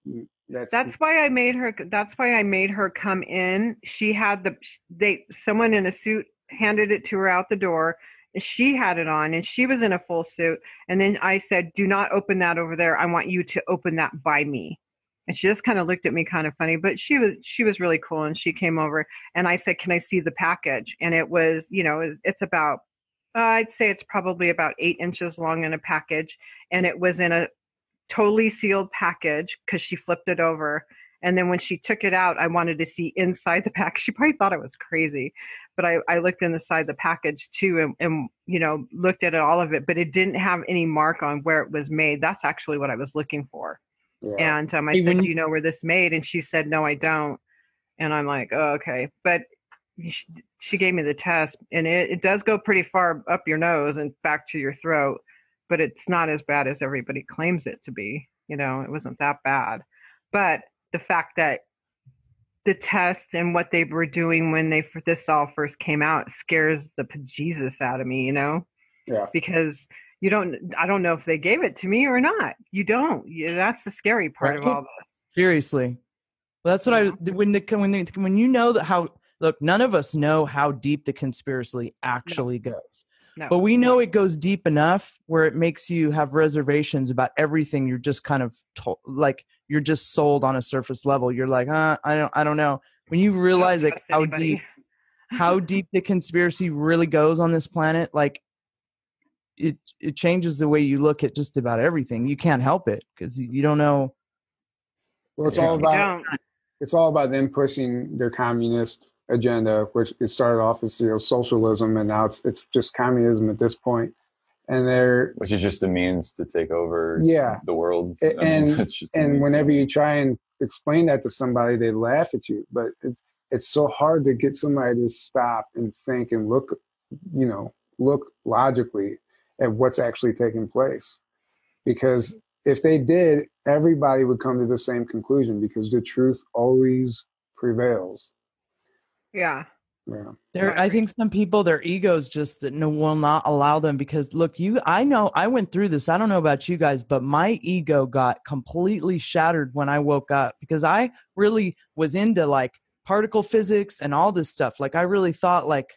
that's That's why I made her. That's why I made her come in. She had the they someone in a suit handed it to her out the door. She had it on, and she was in a full suit. And then I said, "Do not open that over there. I want you to open that by me." And she just kind of looked at me kind of funny, but she was she was really cool. And she came over, and I said, "Can I see the package?" And it was, you know, it's, it's about. Uh, I'd say it's probably about eight inches long in a package, and it was in a totally sealed package because she flipped it over. And then when she took it out, I wanted to see inside the pack. She probably thought I was crazy, but I, I looked inside the package too and, and, you know, looked at all of it, but it didn't have any mark on where it was made. That's actually what I was looking for. yeah. And um, I Hey, said, when Do you- you know where this made? And she said, No, I don't. And I'm like, oh, okay. But she, gave me the test, and it, it does go pretty far up your nose and back to your throat, but it's not as bad as everybody claims it to be. You know, it wasn't that bad. But the fact that the test and what they were doing when they this all first came out scares the bejesus out of me. You know yeah. because you don't i don't know if they gave it to me or not you don't that's the scary part of all this Seriously. Well, that's what I when the when the, when you know that how look none of us know how deep the conspiracy actually goes. No. But we know it goes deep enough where it makes you have reservations about everything. You're just kind of to- like you're just sold on a surface level. You're like, uh, I don't, I don't know. When you realize like how anybody. deep, how deep the conspiracy really goes on this planet, like it, it changes the way you look at just about everything. You can't help it because you don't know. Well, it's all about it's all about them pushing their communist agenda, which it started off as you know socialism, and now it's it's just communism at this point. And they're which is just a means to take over Yeah. the world. And- just and whenever you try and explain that to somebody, they laugh at you. But it's it's so hard to get somebody to stop and think and look, you know, look logically at what's actually taking place. Because if they did, everybody would come to the same conclusion because the truth always prevails. Yeah. Yeah. There, I think some people, their egos just that no will not allow them because look, you, I know I went through this. I don't know about you guys, but my ego got completely shattered when I woke up because I really was into like particle physics and all this stuff. Like I really thought like,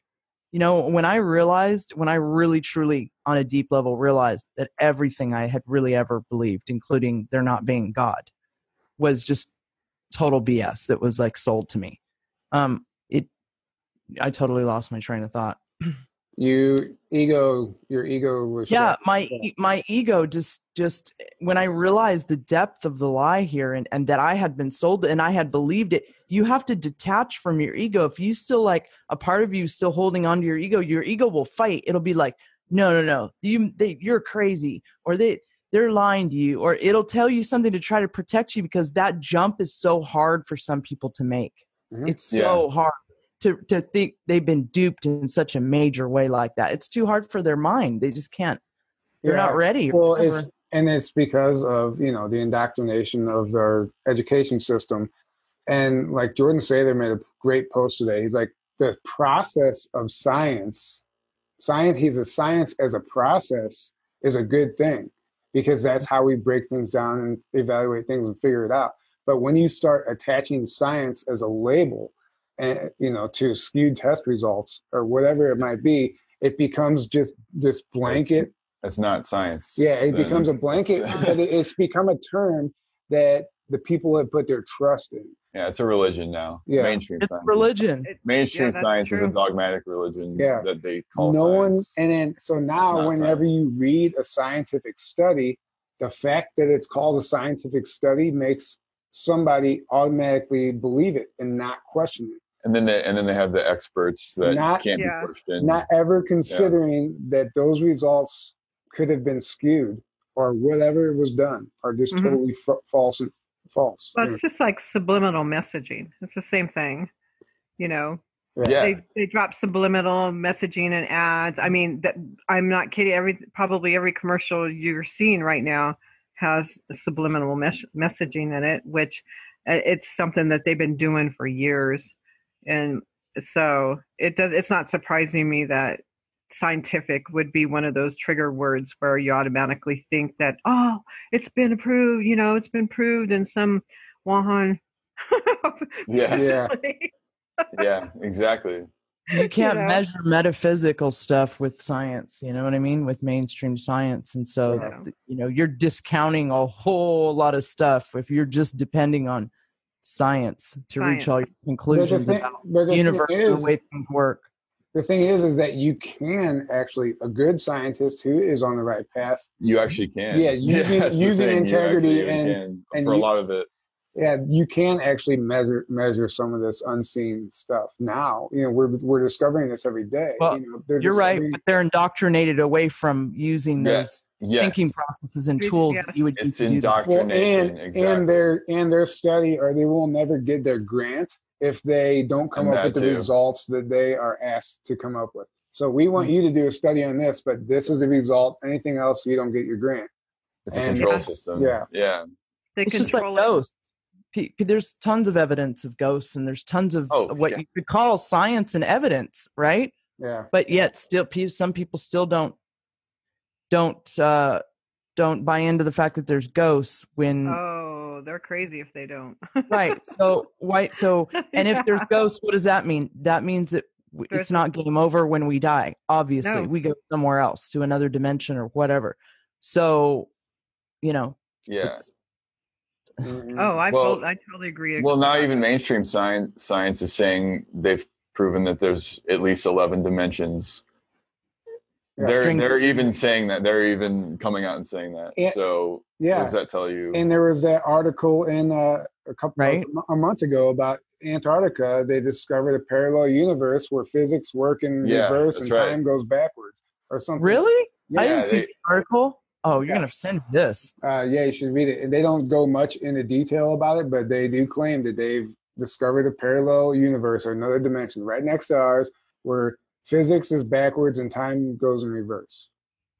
you know, when I realized, when I really truly on a deep level realized that everything I had really ever believed, including there not being God, was just total BS that was like sold to me. Um, it, I totally lost my train of thought. You ego, your ego was Yeah, shut- my e- my ego just just when I realized the depth of the lie here and and that I had been sold and I had believed it. You have to detach from your ego. If you still like a part of you still holding on to your ego, your ego will fight. It'll be like, no, no, no, you they, you're crazy, or they they're lying to you, or it'll tell you something to try to protect you because that jump is so hard for some people to make. Mhm. It's so hard to to think they've been duped in such a major way like that. It's too hard for their mind. They just can't. They're Yeah. not ready. Well, it's and it's because of you know the indoctrination of our education system, and like Jordan Sather made a great post today. He's like the process of science, science. He's a science as a process is a good thing because that's how we break things down and evaluate things and figure it out. But when you start attaching science as a label, and you know to skewed test results or whatever it might be, it becomes just this blanket It's not science. yeah, it then. becomes a blanket, It's- but it, it's become a term that the people have put their trust in. yeah, it's a religion now. Yeah. Mainstream it's science. religion. Mainstream Yeah, that's science is a dogmatic religion Yeah. that they call no one, and then so now whenever science. you read a scientific study, the fact that it's called a scientific study makes somebody automatically believe it and not question it, and then they and then they have the experts that Not- can't Yeah. be questioned. not ever considering that those results could have been skewed or whatever was done are just Mhm. totally f- false and false. Well, it's just like subliminal messaging. It's the same thing. You know, yeah. they they drop subliminal messaging and ads. I mean, that, I'm not kidding. Every probably every commercial you're seeing right now has subliminal mes- messaging in it, which uh, it's something that they've been doing for years, and so it does. It's not surprising me that scientific would be one of those trigger words where you automatically think that oh it's been approved you know it's been proved in some Wuhan Yeah. Yeah. yeah, exactly. You can't know? measure metaphysical stuff with science. You know what I mean? With mainstream science, and so Yeah. you know you're discounting a whole lot of stuff if you're just depending on science to reach all your But the conclusions thing, about the the universe and the way things work. the thing is is that you can actually a good scientist who is on the right path You actually can. Yeah, using- that's the using integrity actually and- can, and for you- a lot of it. Yeah you can actually measure measure some of this unseen stuff now you know we're we're discovering this every day Well, you know, they're You're right, but they're indoctrinated away from using Yeah. those Yes. thinking processes and Yes. tools that you would use It's to do that. well, indoctrination. and exactly. and their and their study or they will never get their grant if they don't come And up with that the results that they are asked to come up with so we want Hmm. you to do a study on this but this is the result anything else you don't get your grant it's a control Yeah. system. Yeah. Yeah. They It's just like control it. ghosts. P- p- There's tons of evidence of ghosts, and there's tons of Oh, what yeah. you could call science and evidence, right? yeah But yet, still, pe- some people still don't don't uh, don't buy into the fact that there's ghosts when Oh, they're crazy if they don't. right. So why? So and if there's ghosts, what does that mean? That means that w- There's it's not game over when we die. Obviously, No. we go somewhere else to another dimension or whatever. So, you know, Yeah. It's- Mhm. Oh, I Well- felt, I totally agree. Well, now even mainstream science science is saying they've proven that there's at least 11 dimensions. Yeah. they're String- they're even saying that. They're even coming out and saying that. Yeah. So what yeah. does that tell you? And there was that article in uh, a couple Right. a month ago about Antarctica. They discovered a parallel universe where physics work in Yeah, reverse and right. time goes backwards or something. really? Yeah, I didn't see the article. Oh, you're Yeah. gonna send this. uh, yeah, you should read it. And they don't go much into detail about it, but they do claim that they've discovered a parallel universe or another dimension right next to ours where physics is backwards and time goes in reverse.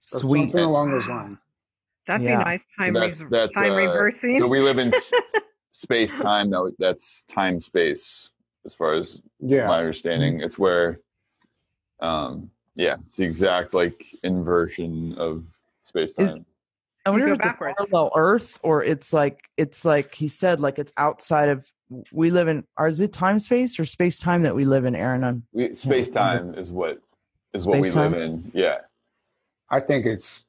Sweet. Something along those lines. That'd Yeah. be nice. Time, that's- re- that's, time uh, reversing. So we live in s- space time. That that's time space as far as Yeah. my understanding. It's where, um, yeah, it's the exact like inversion of space Is- time. I wonder if it's a backwards. parallel Earth or it's like it's like he said, like it's outside of. We live in. Or is it time space or space time that we live in, Aaron? I'm- We, space time is what is what we Space-time? live in. Yeah, I think it's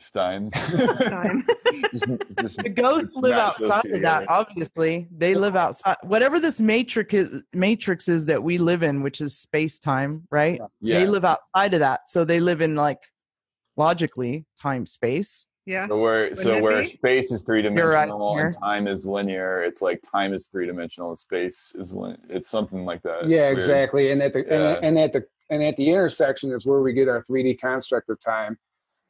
Stein. Stein. Just- just The ghosts live outside of that. together. Obviously, they live outside. Whatever this matrix is, matrix is that we live in, which is space time, right? Yeah. They live outside of that, so they live in like logically time space. yeah. So where Wouldn't it where be? space is three dimensional and time is linear, it's like time is three dimensional and space is lin- it's something like that. It's Yeah, weird. exactly. And at the Yeah. and, and at the and at the intersection is where we get our 3D construct of time.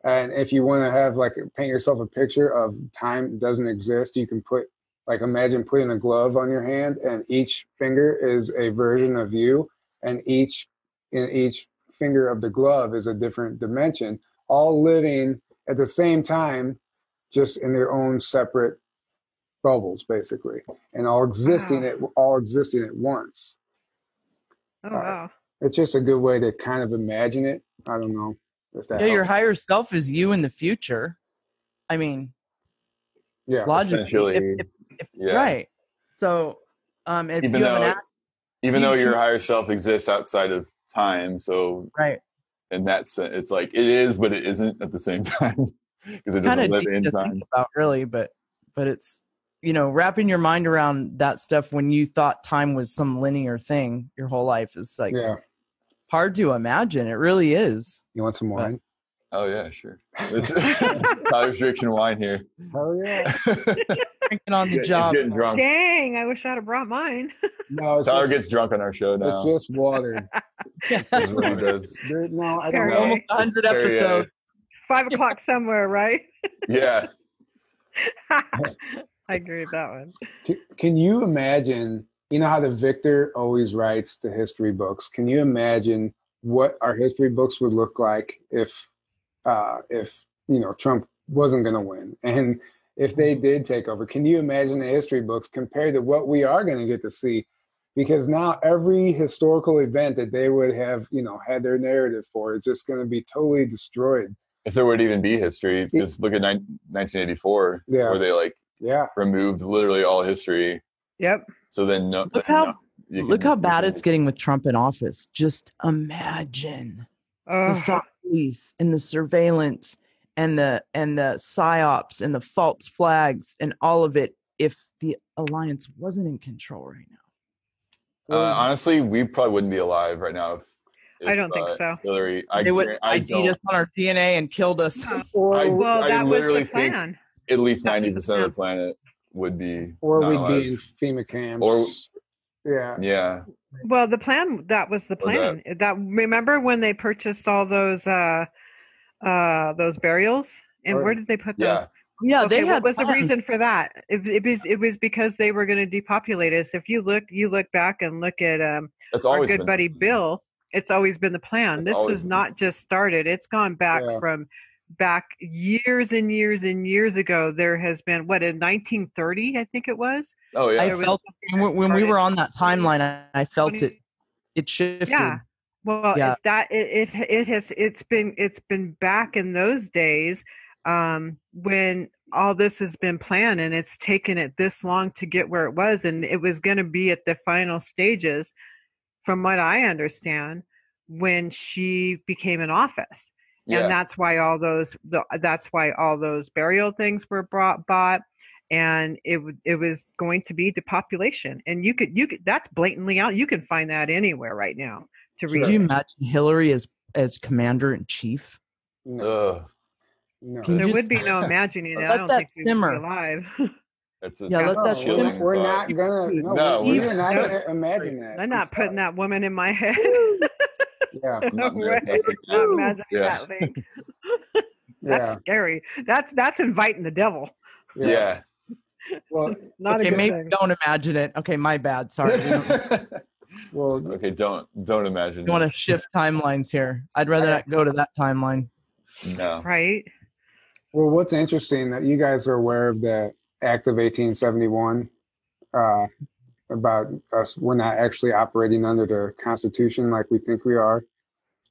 And if you want to have like paint yourself a picture of time doesn't exist, you can put like imagine putting a glove on your hand and each finger is a version of you and each in each finger of the glove is a different dimension, all living at the same time just in their own separate bubbles basically and all existing Wow. at all existing at once Oh, uh, wow. it's just a good way to kind of imagine it. I don't know if that. Yeah, your higher self is you in the future. I mean, yeah. logically, if, if, if, yeah. right? So, um, if Even you though- act, Even though your higher self exists outside of time, so right? in that sense, it's like it is, but it isn't at the same time because It's it doesn't live deep in to time. think about, really, but but it's you know wrapping your mind around that stuff when you thought time was some linear thing your whole life is like yeah. Hard to imagine. It really is. You want some wine? Oh yeah, sure. It's Tyler's drinking wine here. Hell yeah. Drinking on the He's job. getting drunk. Dang, I wish I'd have brought mine. No, it's Tyler just, gets drunk on our show now. it's just water. That's what he does. There- no, I don't know. Almost 100 Perrier. Uh, episodes. Five o'clock somewhere, right? Yeah. I agree with that one. Can, can you imagine? You know how the victor always writes the history books. Can you imagine what our history books would look like if, uh, if you know Trump wasn't going to win, and if they did take over? Can you imagine the history books compared to what we are going to get to see? Because now every historical event that they would have, you know, had their narrative for is just going to be totally destroyed. If there would even be history, just look at nine- 1984, Yeah. where they like Yeah, removed literally all history. Yep. So then, no, Look how you look how bad it's getting with Trump in office. Just imagine the thought police and the surveillance and the and the psyops and the false flags and all of it if the alliance wasn't in control right now. Uh, honestly, we probably wouldn't be alive right now. If, I don't think uh, so. Hillary, I, they would guar- I ID'd us on our DNA and killed us. or I- well, I that was literally the think- plan. At least ninety percent of the planet would be. or we'd alive. be in FEMA camps. Or- yeah, Yeah, Well, the plan that was the Or that- plan. That, remember when they purchased all those uh uh those burials? And Or- where did they put those? yeah. Yeah, okay, they had what was the reason for that? It, it was it was because they were going to depopulate us. If you look you look back and look at um That's our good been buddy Bill, it's always been the plan. It's this always has been- not just started. It's gone back Yeah. from back years and years and years ago. There has been what in 1930, I think it was. Oh yeah. I felt when, when we were on that timeline, I, I felt 20 it. It shifted. Yeah. Well, Yeah. it's that it, it it has it's been it's been back in those days um, when all this has been planned and it's taken it this long to get where it was and it was going to be at the final stages from what i understand when she became in office Yeah. and that's why all those the, that's why all those burial things were brought bought and it it was going to be depopulation and you could you could that's blatantly out you can find that anywhere right now to Sure. read Could you imagine Hillary as as commander in chief? No, no. There just- would be no imagining it Let i don't that think we'd be simmer. alive that's a Yeah, let No, that we're, chilling we're not gonna. No, No, we, we're are not not. gonna imagine that. i'm not putting that woman in my head Yeah, not No way. manifesting not that. Yeah. that thing that's yeah. scary that's that's inviting the devil Yeah. Well, not okay, a maybe thing. don't imagine it. Okay, my bad. Sorry. Well, okay, don't don't imagine. don't want to shift timelines here. I'd rather not go to that timeline. No. right Well, what's interesting that you guys are aware of the Act of 1871 uh, about us. We're not actually operating under the Constitution like we think we are.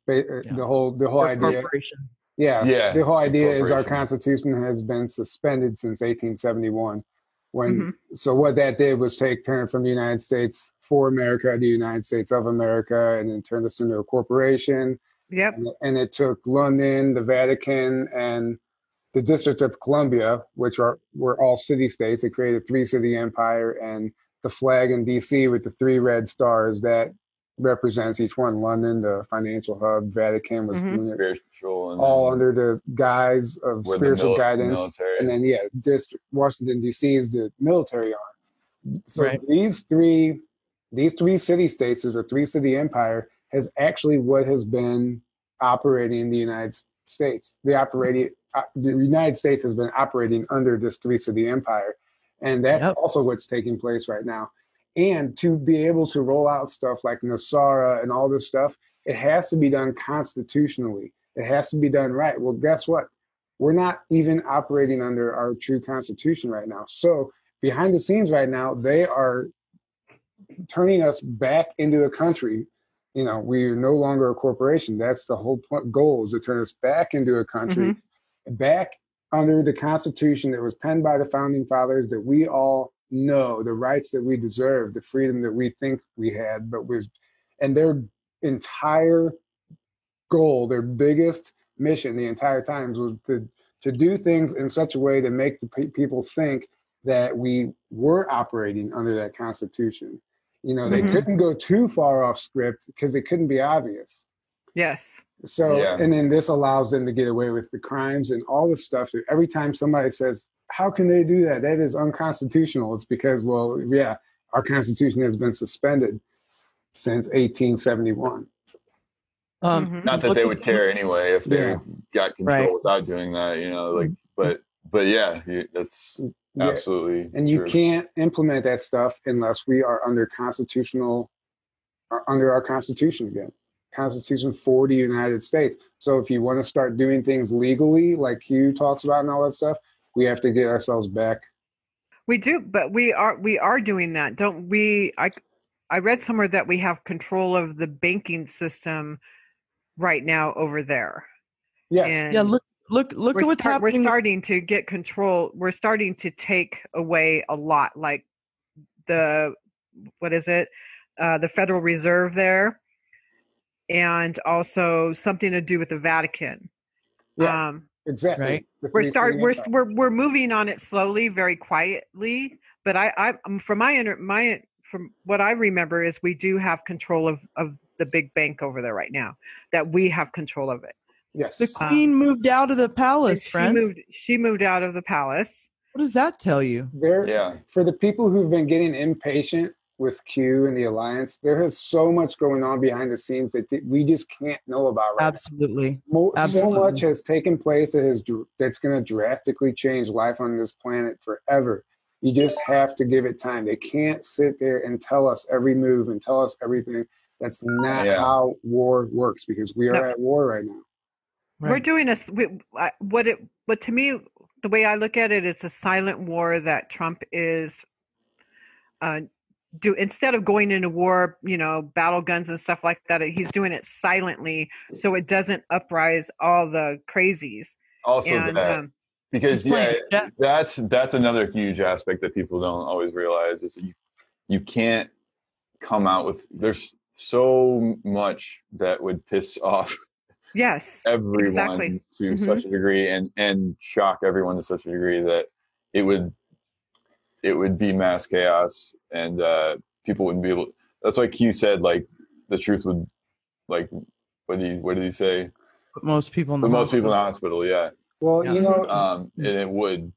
Ba- uh, Yeah. The whole the whole Or idea, corporation. yeah, Yeah, the whole idea is our. Constitution has been suspended since 1871. When Mhm. so what that did was take turn from the United States for America, the United States of America, and then turn us into a corporation yep and, and it took London, the Vatican, and the District of Columbia, which are were all city states. It created three city empire, and the flag in D.C. with the three red stars that represents each one. London, the financial hub, Vatican was Mhm. doing it Spiritual and all then under the guise of spiritual mil- guidance, military. and then yeah, District Washington D.C. is the military arm. So Right. these three, these three city states as a three city empire has actually what has been operating in the United States. The operating uh, the United States has been operating under this three city empire, and that's Yep. also what's taking place right now. And to be able to roll out stuff like NESARA and all this stuff, it has to be done constitutionally. It has to be done right. Well, guess what? We're not even operating under our true constitution right now. So behind the scenes right now, they are turning us back into a country. You know, we're no longer a corporation. That's the whole point, goal is to turn us back into a country, mm-hmm. back under the Constitution that was penned by the founding fathers that we all know, the rights that we deserve, the freedom that we think we had, but was, and their entire goal, their biggest mission the entire time was to to do things in such a way to make the pe- people think that we were operating under that constitution. You know, they Mhm. couldn't go too far off script because it couldn't be obvious. yes So, Yeah. and then this allows them to get away with the crimes and all the stuff. Every time somebody says, How can they do that? That is unconstitutional. It's because, well, yeah, our Constitution has been suspended since 1871. Um, Mhm. Not that they would care anyway if they Yeah. got control Right. without doing that, you know. Like, but but yeah, you, that's Yeah. absolutely And you true. can't implement that stuff unless we are under constitutional, under our Constitution again. Constitution for the United States. So if you want to start doing things legally, like Hugh talks about and all that stuff, we have to get ourselves back. We do, but we are we are doing that, don't we? I I read somewhere that we have control of the banking system right now over there. Yes. And yeah, look, look, look at what's start- we're starting to get control. We're starting to take away a lot, like the what is it? Uh, the Federal Reserve there, and also something to do with the Vatican. Yeah. Um, Exactly. Right. The we're three start we're we're we're moving on it slowly, very quietly. But I I um, from my inter, my from what I remember is we do have control of of the big bank over there right now. That we have control of it. Yes. The queen moved out of the And palace, she friends. moved she moved out of the palace. What does that tell you? there Yeah. for the people who've been getting impatient with Q and the alliance, there is so much going on behind the scenes that th- we just can't know about right now. Absolutely. Mo- so much has taken place that has dr- that's going to drastically change life on this planet forever. You just have to give it time. They can't sit there and tell us every move and tell us everything. That's not Yeah. how war works because we are No. at war right now. We're doing a we, I- what it but to me the way I look at it, it's a silent war that Trump is uh, do instead of going into war, you know, battle guns and stuff like that. He's doing it silently so it doesn't uprise all the crazies. Also and that um, because He's yeah, that's that's another huge aspect that people don't always realize is you you can't come out with there's so much that would piss off Yes. everyone Exactly. to Mhm. such a degree and and shock everyone to such a degree that it would it would be mass chaos and uh people wouldn't be able that's why q said like the truth would like what did he what did he say Put most people in the the most people in the hospital. hospital yeah Well, Yeah. you know, um and it would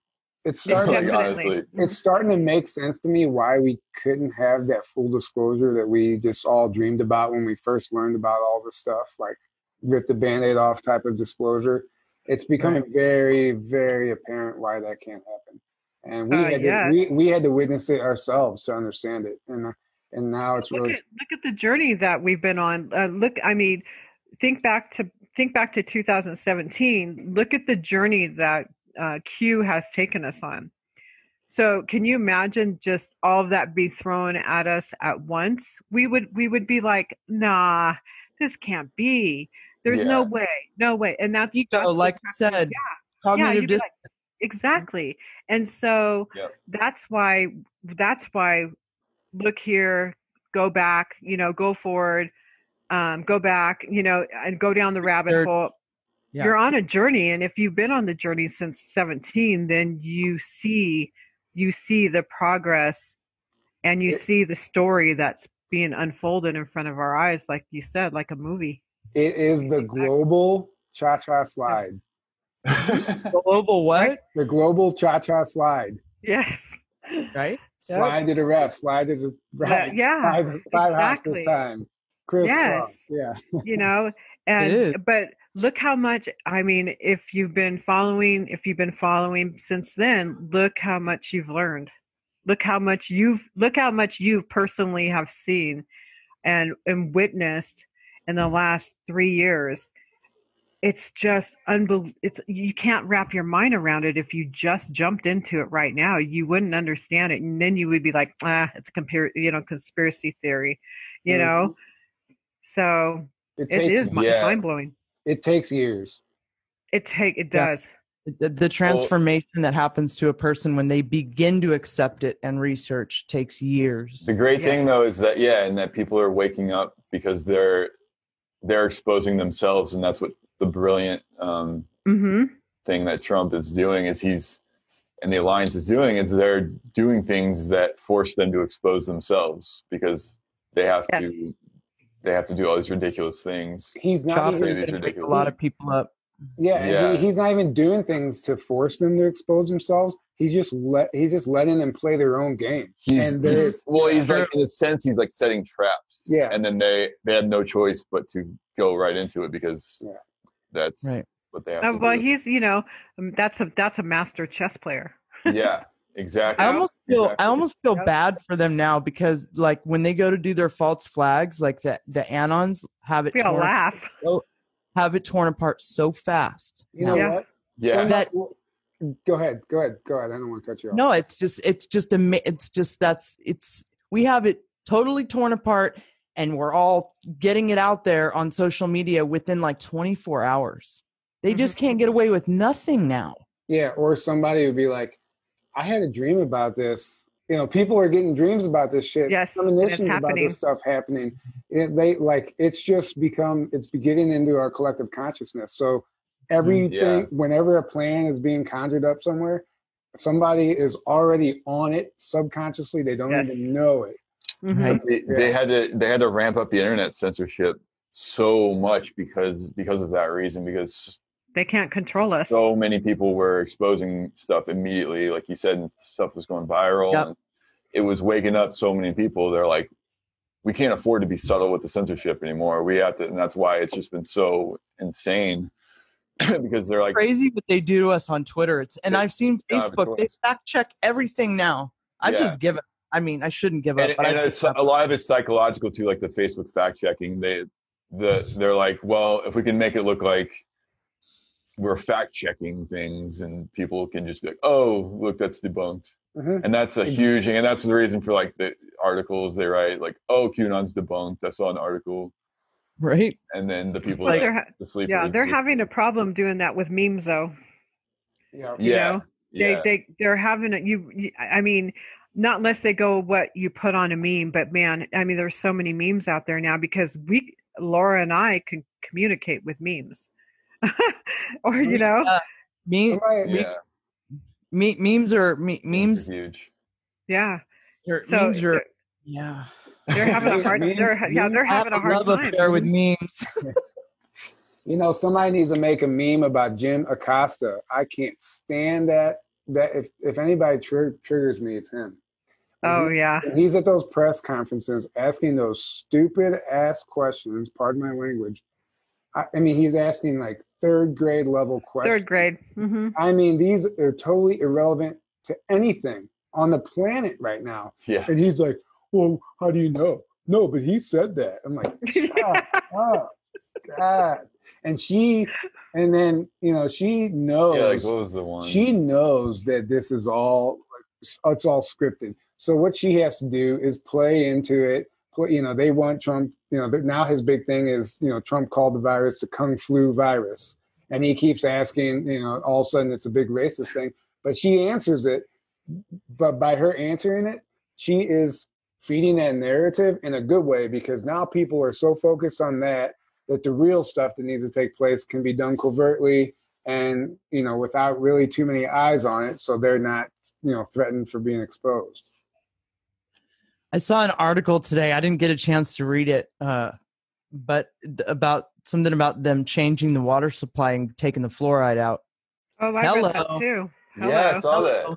it's starting. like honestly it's starting to make sense to me why we couldn't have that full disclosure that we just all dreamed about when we first learned about all this stuff, like rip the band-aid off type of disclosure. It's becoming very, very apparent why that can't happen. And we Uh, had yes. to, we, we had to witness it ourselves to understand it. And uh, and now it's look really at look at the journey that we've been on. Uh, look, I mean, think back to think back to 2017. Look at the journey that uh, Q has taken us on. So, can you imagine just all of that be thrown at us at once? We would we would be like, nah, this can't be. There's no way, no way. And that's, that's Ego, like you happened. said, yeah, cognitive you'd be dis- like, exactly. And so Yep. that's why that's why look here, go back, you know, go forward, um, go back, you know, and go down the rabbit hole. Yeah. You're on a journey, and if you've been on the journey since 17, then you see you see the progress and you It- see the story that's being unfolded in front of our eyes, like you said, like a movie. it is the global cha-cha slide. global what? The global cha-cha slide. Yes. Right? Slide to the left, slide to the right. yeah, Five, five half this time. Chris Yes. Cross, Yeah. you know and but look how much i mean if you've been following if you've been following since then look how much you've learned look how much you've look how much you personally have seen and and witnessed in the last three years it's just unbel- it's you can't wrap your mind around it if you just jumped into it right now you wouldn't understand it and then you would be like ah it's a compar- you know conspiracy theory you Mhm. know so It it takes is mi- Yeah. mind blowing. it takes years. It take it Yeah. does. The, the transformation that happens to a person when they begin to accept it and research takes years. The great Yes. thing though is that yeah, and that people are waking up because they're they're exposing themselves, and that's what the brilliant um, Mm-hmm. thing that Trump is doing is he's and the alliance is doing is they're doing things that force them to expose themselves because they have Yes. to they have to do all these ridiculous things. He's not Job is Maybe even, it's gonna pick a lot of people up. yeah, Yeah. He, he's not even doing things to force them to expose themselves. He's just let he's just letting them play their own game. He's, And he's well, he's like in a sense he's like setting traps. Yeah. And then they they had no choice but to go right into it because Yeah. That's Right. what they have Uh, to well, do. he's you know um, that's a that's a master chess player. yeah, exactly. I almost feel Exactly. I almost feel bad for them now because like when they go to do their false flags, like the the anons have it We all torn, laugh. have it torn apart so fast. You know Yeah. what? yeah. So That- go ahead, go ahead, go ahead. I don't want to cut you off. No, it's just it's just a mi- it's just that's it's we have it totally torn apart and we're all getting it out there on social media within like 24 hours. They just Mm-hmm. can't get away with nothing now. Yeah, or somebody would be like, I had a dream about this. You know, people are getting dreams about this shit. Yes, and it's Premonitions about this stuff happening. It, they like it's just become it's beginning into our collective consciousness. So everything, Yeah. whenever a plan is being conjured up somewhere, somebody is already on it subconsciously. They don't Yes. even know it. Mhm. Right. they, they had to they had to ramp up the internet censorship so much because because of that reason because They can't control us. so many people were exposing stuff immediately like you said and stuff was going viral Yep. and it was waking up so many people they're like we can't afford to be subtle with the censorship anymore we have to and that's why it's just been so insane because they're like Crazy what they do to us on Twitter. It's and They I've seen don't have a Facebook. They fact check everything now. I've Yeah. just given. I mean, I shouldn't give up, and, but and I it's, a lot of it's psychological too like the facebook fact checking they the they're like well if we can make it look like we're fact checking things and people can just be like oh look that's debunked Mhm. and that's a huge and that's the reason for like the articles they write like oh qanon's debunked i saw an article right. and then the people But that, they're ha- the sleepers yeah, they're just- having a problem doing that with memes though. Yeah. You Yeah. know? yeah. They they they're having it. You, you, I mean, not unless they go what you put on a meme. But man, I mean, there's so many memes out there now because we, Laura and I, can communicate with memes, or you know, Uh, me, Somebody- yeah. me, memes are me, memes. are huge. yeah. Are, So memes are yeah. they're having a hard. Memes- They're yeah, they're having a a hard love time. affair with memes. You know, somebody needs to make a meme about Jim Acosta. I can't stand that. That if if anybody tr- triggers me, it's him. Oh yeah. He's at those press conferences asking those stupid ass questions. Pardon my language. I, I mean, he's asking like third grade level questions. Third grade. hmm I mean, these are totally irrelevant to anything on the planet right now. Yeah. And he's like, "Well, how do you know?" No, but he said that. I'm like, "Shut up, God." And she, and then you know, she knows. Yeah, like what was the one? she knows that this is all it's all scripted. So what she has to do is play into it. Play, you know, they want Trump. You know, now his big thing is you know Trump called the virus the kung flu virus, and he keeps asking. You know, all of a sudden it's a big racist thing, but she answers it. But by her answering it, she is feeding that narrative in a good way because now people are so focused on that that the real stuff that needs to take place can be done covertly and you know without really too many eyes on it so they're not you know threatened for being exposed I saw an article today. I didn't get a chance to read it, uh, but about something about them changing the water supply and taking the fluoride out. Oh, I read that too. Hello. yeah, I saw that.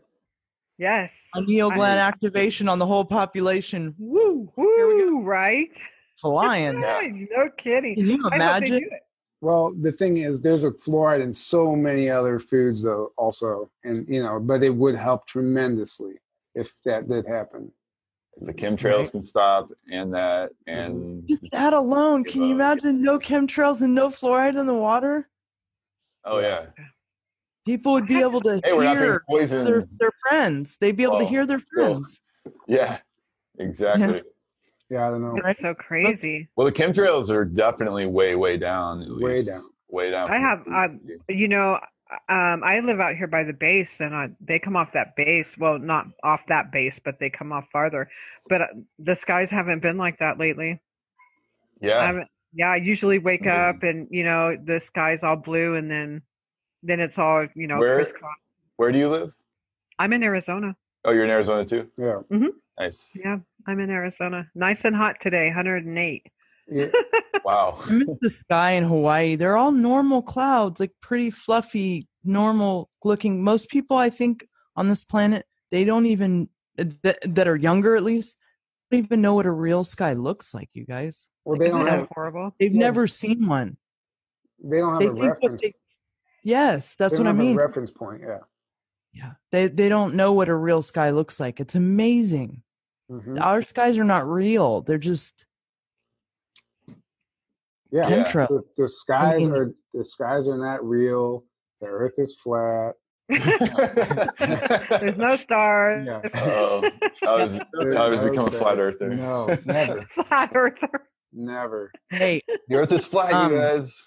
Yes. Pineal I- gland activation on the whole population. Woo! Here we go. Woo! Right. Flying. Yeah. no kidding. Can you I hope they imagine? well the thing is there's a fluoride in so many other foods though also and you know but it would help tremendously if that did happen The chemtrails can stop, and that, and Just that alone. Can you imagine no chemtrails and no fluoride in the water? Oh yeah. People would be able to Hey, we're not being hear their, their friends. They'd be able to Oh, hear their cool. friends. Yeah, exactly. yeah i don't know Right. It's so crazy. Well, the chemtrails are definitely way, way down. At Way least. down. Way down. I have, what uh, it used to be. You know, um, I live out here by the base, and I, they come off that base. Well, not off that base, but they come off farther. But uh, the skies haven't been like that lately. Yeah. haven't, yeah, I usually wake Amazing. up and you know the sky's all blue, and then then it's all you know Where- crisscross. Where do you live? I'm in Arizona. Oh, you're in Arizona too. yeah Nice. Yeah, I'm in Arizona. Nice and hot today, 108. Yeah, Wow. I miss the sky in Hawaii. They're all normal clouds, like pretty fluffy, normal looking. Most people, I think, on this planet, they don't even that, that are younger at least, don't even know what a real sky looks like. You guys, well they don't have, horrible? they've Yeah. never seen one. they don't have They a think reference they. Yes, that's they what I mean. a reference point yeah yeah, they they don't know what a real sky looks like. It's amazing. Mhm. Our skies are not real. They're just yeah Yeah. the, the skies mean- are the skies are not real the earth is flat There's no stars. Yeah. Oh, Tyler's, There's Tyler's no become a flat stars. earther. no never Flat earther. never Hey, The Earth is flat, Um, you guys.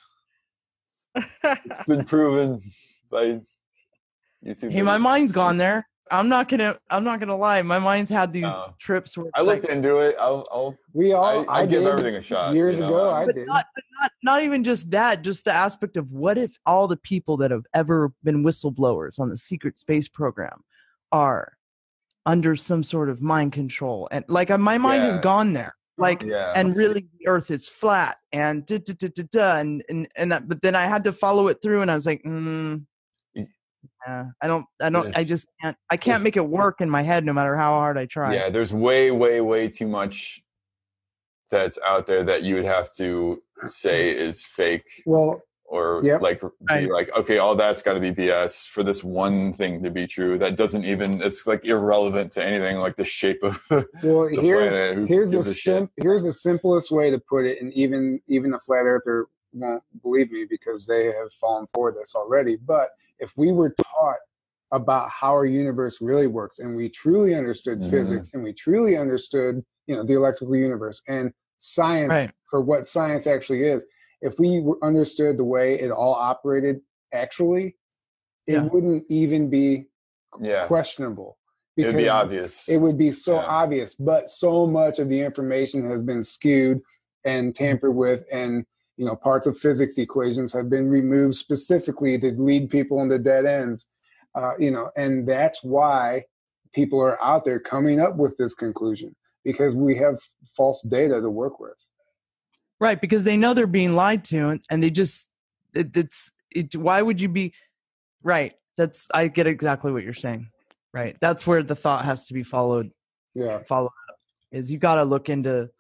It's been proven by YouTube. hey, my mind's gone there. I'm not gonna. I'm not gonna lie. My mind's had these No. trips where I like, looked into it. I'll, I'll we all I, I, give did everything a shot. years you know? ago i but did not, but not not even just that just the aspect of what if all the people that have ever been whistleblowers on the secret space program are under some sort of mind control and like uh, my mind has gone there like Yeah. and really the earth is flat and da, da, da, da, da, and and and that, but then i had to follow it through and i was like mm, Y- yeah, i don't i don't i just can't i can't Yes. make it work in my head no matter how hard i try yeah, there's way, way, way too much that's out there that you would have to say is fake well or Yep. like be Right. like, okay, all that's got to be BS for this one thing to be true. That doesn't even. It's like irrelevant to anything like the shape of. Well, the here's planet. Who here's the a shit? sim- here's the simplest way to put it, and even even a flat earther won't believe me because they have fallen for this already. But if we were taught about how our universe really works, and we truly understood Mhm. physics, and we truly understood, you know, the electrical universe and science Right. for what science actually is, if we understood the way it all operated actually, it Yeah. wouldn't even be Yeah, questionable. it would be obvious. It would be so Yeah. obvious, but so much of the information has been skewed and tampered with, and you know parts of physics equations have been removed specifically to lead people into dead ends. Uh, you know, and that's why people are out there coming up with this conclusion because we have false data to work with. Right, because they know they're being lied to, and, they just it, it's it, why would you be right? That's I get exactly what you're saying. Right, that's where the thought has to be followed Yeah, followed up. Is you got to look into,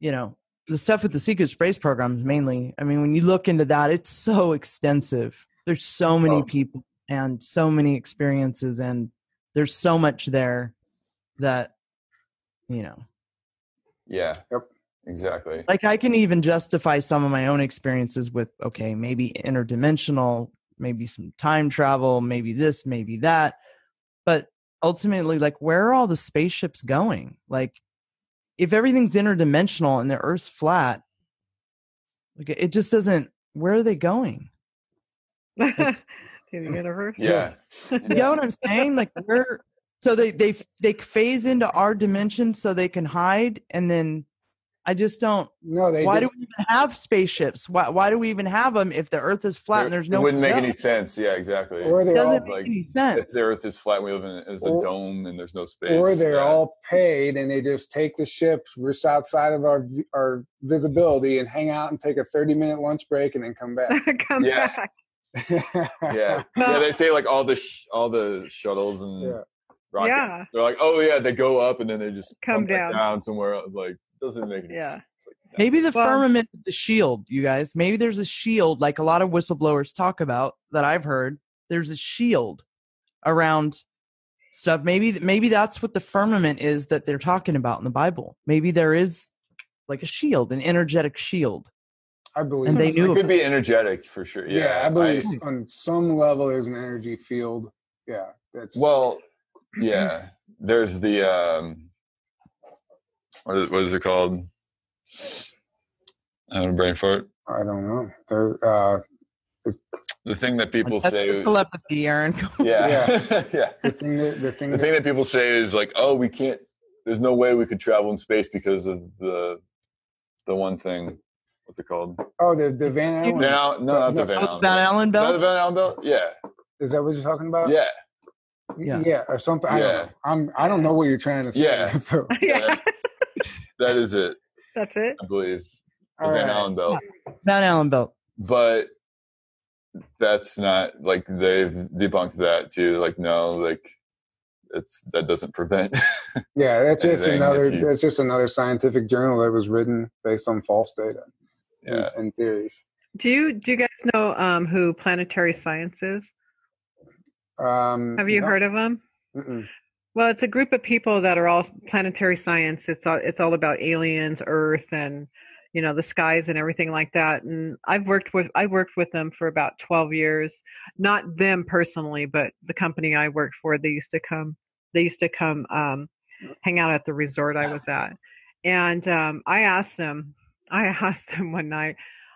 you know, the stuff with the secret space programs mainly. I mean, when you look into that, it's so extensive. There's so many Oh. people and so many experiences, and there's so much there that you know yeah. Yep. Exactly. like i can even justify some of my own experiences with okay maybe interdimensional maybe some time travel maybe this maybe that but ultimately like where are all the spaceships going like if everything's interdimensional and the earth's flat like it just doesn't where are they going to the universe. Yeah. you know what i'm saying like where so they they they phase into our dimension so they can hide and then i just don't no, they why just, do we even have spaceships? Why why do we even have them if the Earth is flat and there's no? It wouldn't make no, any sense. Yeah, exactly. or they're all doesn't make like, any if the Earth is flat, we live in as a Or- dome, and there's no space. or they're yeah. all paid and they just take the ship just outside of our our visibility and hang out and take a 30 minute lunch break and then come back Come Yeah. back. yeah, yeah. They say like all the sh- all the shuttles and Yeah. rockets. Yeah. They're like, oh yeah, they go up and then they just Come back down. down somewhere else. Like doesn't make any Yeah. sense. Like. Maybe the Well- firmament is the shield, you guys. Maybe there's a shield, like a lot of whistleblowers talk about that I've heard. There's a shield around stuff. Maybe maybe that's what the firmament is that they're talking about in the Bible. Maybe there is like a shield, an energetic shield. i believe And they knew It could be energetic for sure. yeah, Yeah, i believe on some level there's an energy field yeah that's Well, yeah. There's the um, what is, what is it called? I have a brain fart. i don't know there uh The thing that people That's say. telepathy, Aaron. Yeah, yeah. the thing that the thing The that, thing that people say is like, oh, we can't. There's no way we could travel in space because of the the one thing. What's it called? oh the, the van Allen, Van Al- no, not the Van Oh, Allen. Van belt. Allen Is that the. Van Allen belt? Yeah, is that what you're talking about yeah. Yeah. yeah or something i Yeah. don't know i'm i don't know what you're trying to say Yeah. so yeah, That is it, that's it. I believe. The all Van right. Allen belt. Van Allen belt. but that's not like they've debunked that too like no like it's that doesn't prevent yeah that's just another you- that's just another scientific journal that was written based on false data and- yeah and theories Do you do you guys know um, who Planetary Science is? um Have you no. heard of them? Mm-mm. Well, it's a group of people that are all planetary science. It's all it's all about aliens, Earth, and you know the skies and everything like that. And I've worked with I worked with them for about twelve years. Not them personally, but the company I worked for. They used to come. They used to come um, hang out at the resort I was at, and um, I asked them. I asked them one night.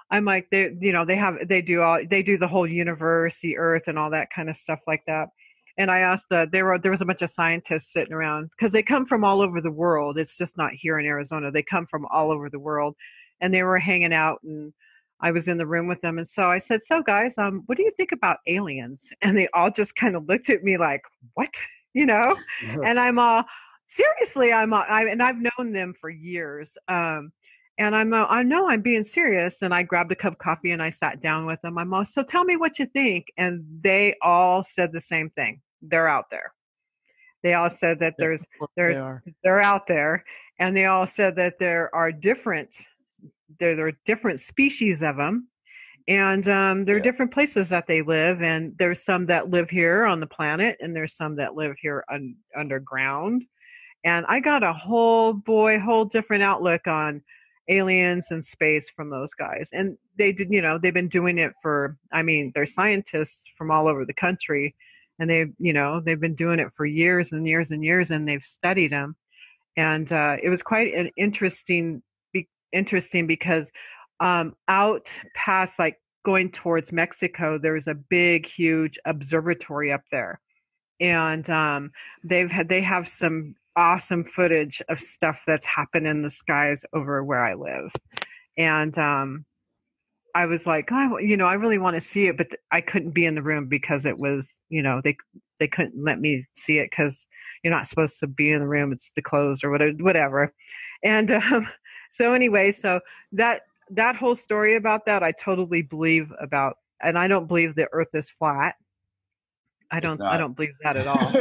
I'm like they, you know, they have they do all they do the whole universe, the Earth, and all that kind of stuff like that and I asked, uh, there were there was a bunch of scientists sitting around because they come from all over the world. It's just not here in Arizona. They come from all over the world, and they were hanging out, and I was in the room with them. And so I said, "So guys, um, what do you think about aliens?" And they all just kind of looked at me like, "What?" You know? and I'm all seriously. I'm all, I, and I've known them for years. Um, and I'm uh, I know I'm being serious. And I grabbed a cup of coffee and I sat down with them. I'm all so tell me what you think. And they all said the same thing. They're out there. They all said that there's there's are. they're out there, and they all said that there are different there, there are different species of them and um, there are Yeah. different places that they live and there's some that live here on the planet and there's some that live here un- underground and i got a whole boy whole different outlook on aliens and space from those guys and they did you know they've been doing it for i mean they're scientists from all over the country and they you know they've been doing it for years and years and years and they've studied them and uh, it was quite an interesting be- interesting because um, out past like going towards Mexico, there's a big, huge observatory up there, and um, they've had they have some awesome footage of stuff that's happened in the skies over where I live, and um, I was like, oh, you know, I really want to see it, but I couldn't be in the room because it was, you know, they they couldn't let me see it because you're not supposed to be in the room; it's closed or whatever, whatever. And um, so anyway, so that that whole story about that, I totally believe about, and I don't believe the Earth is flat. I don't. I don't believe that at all.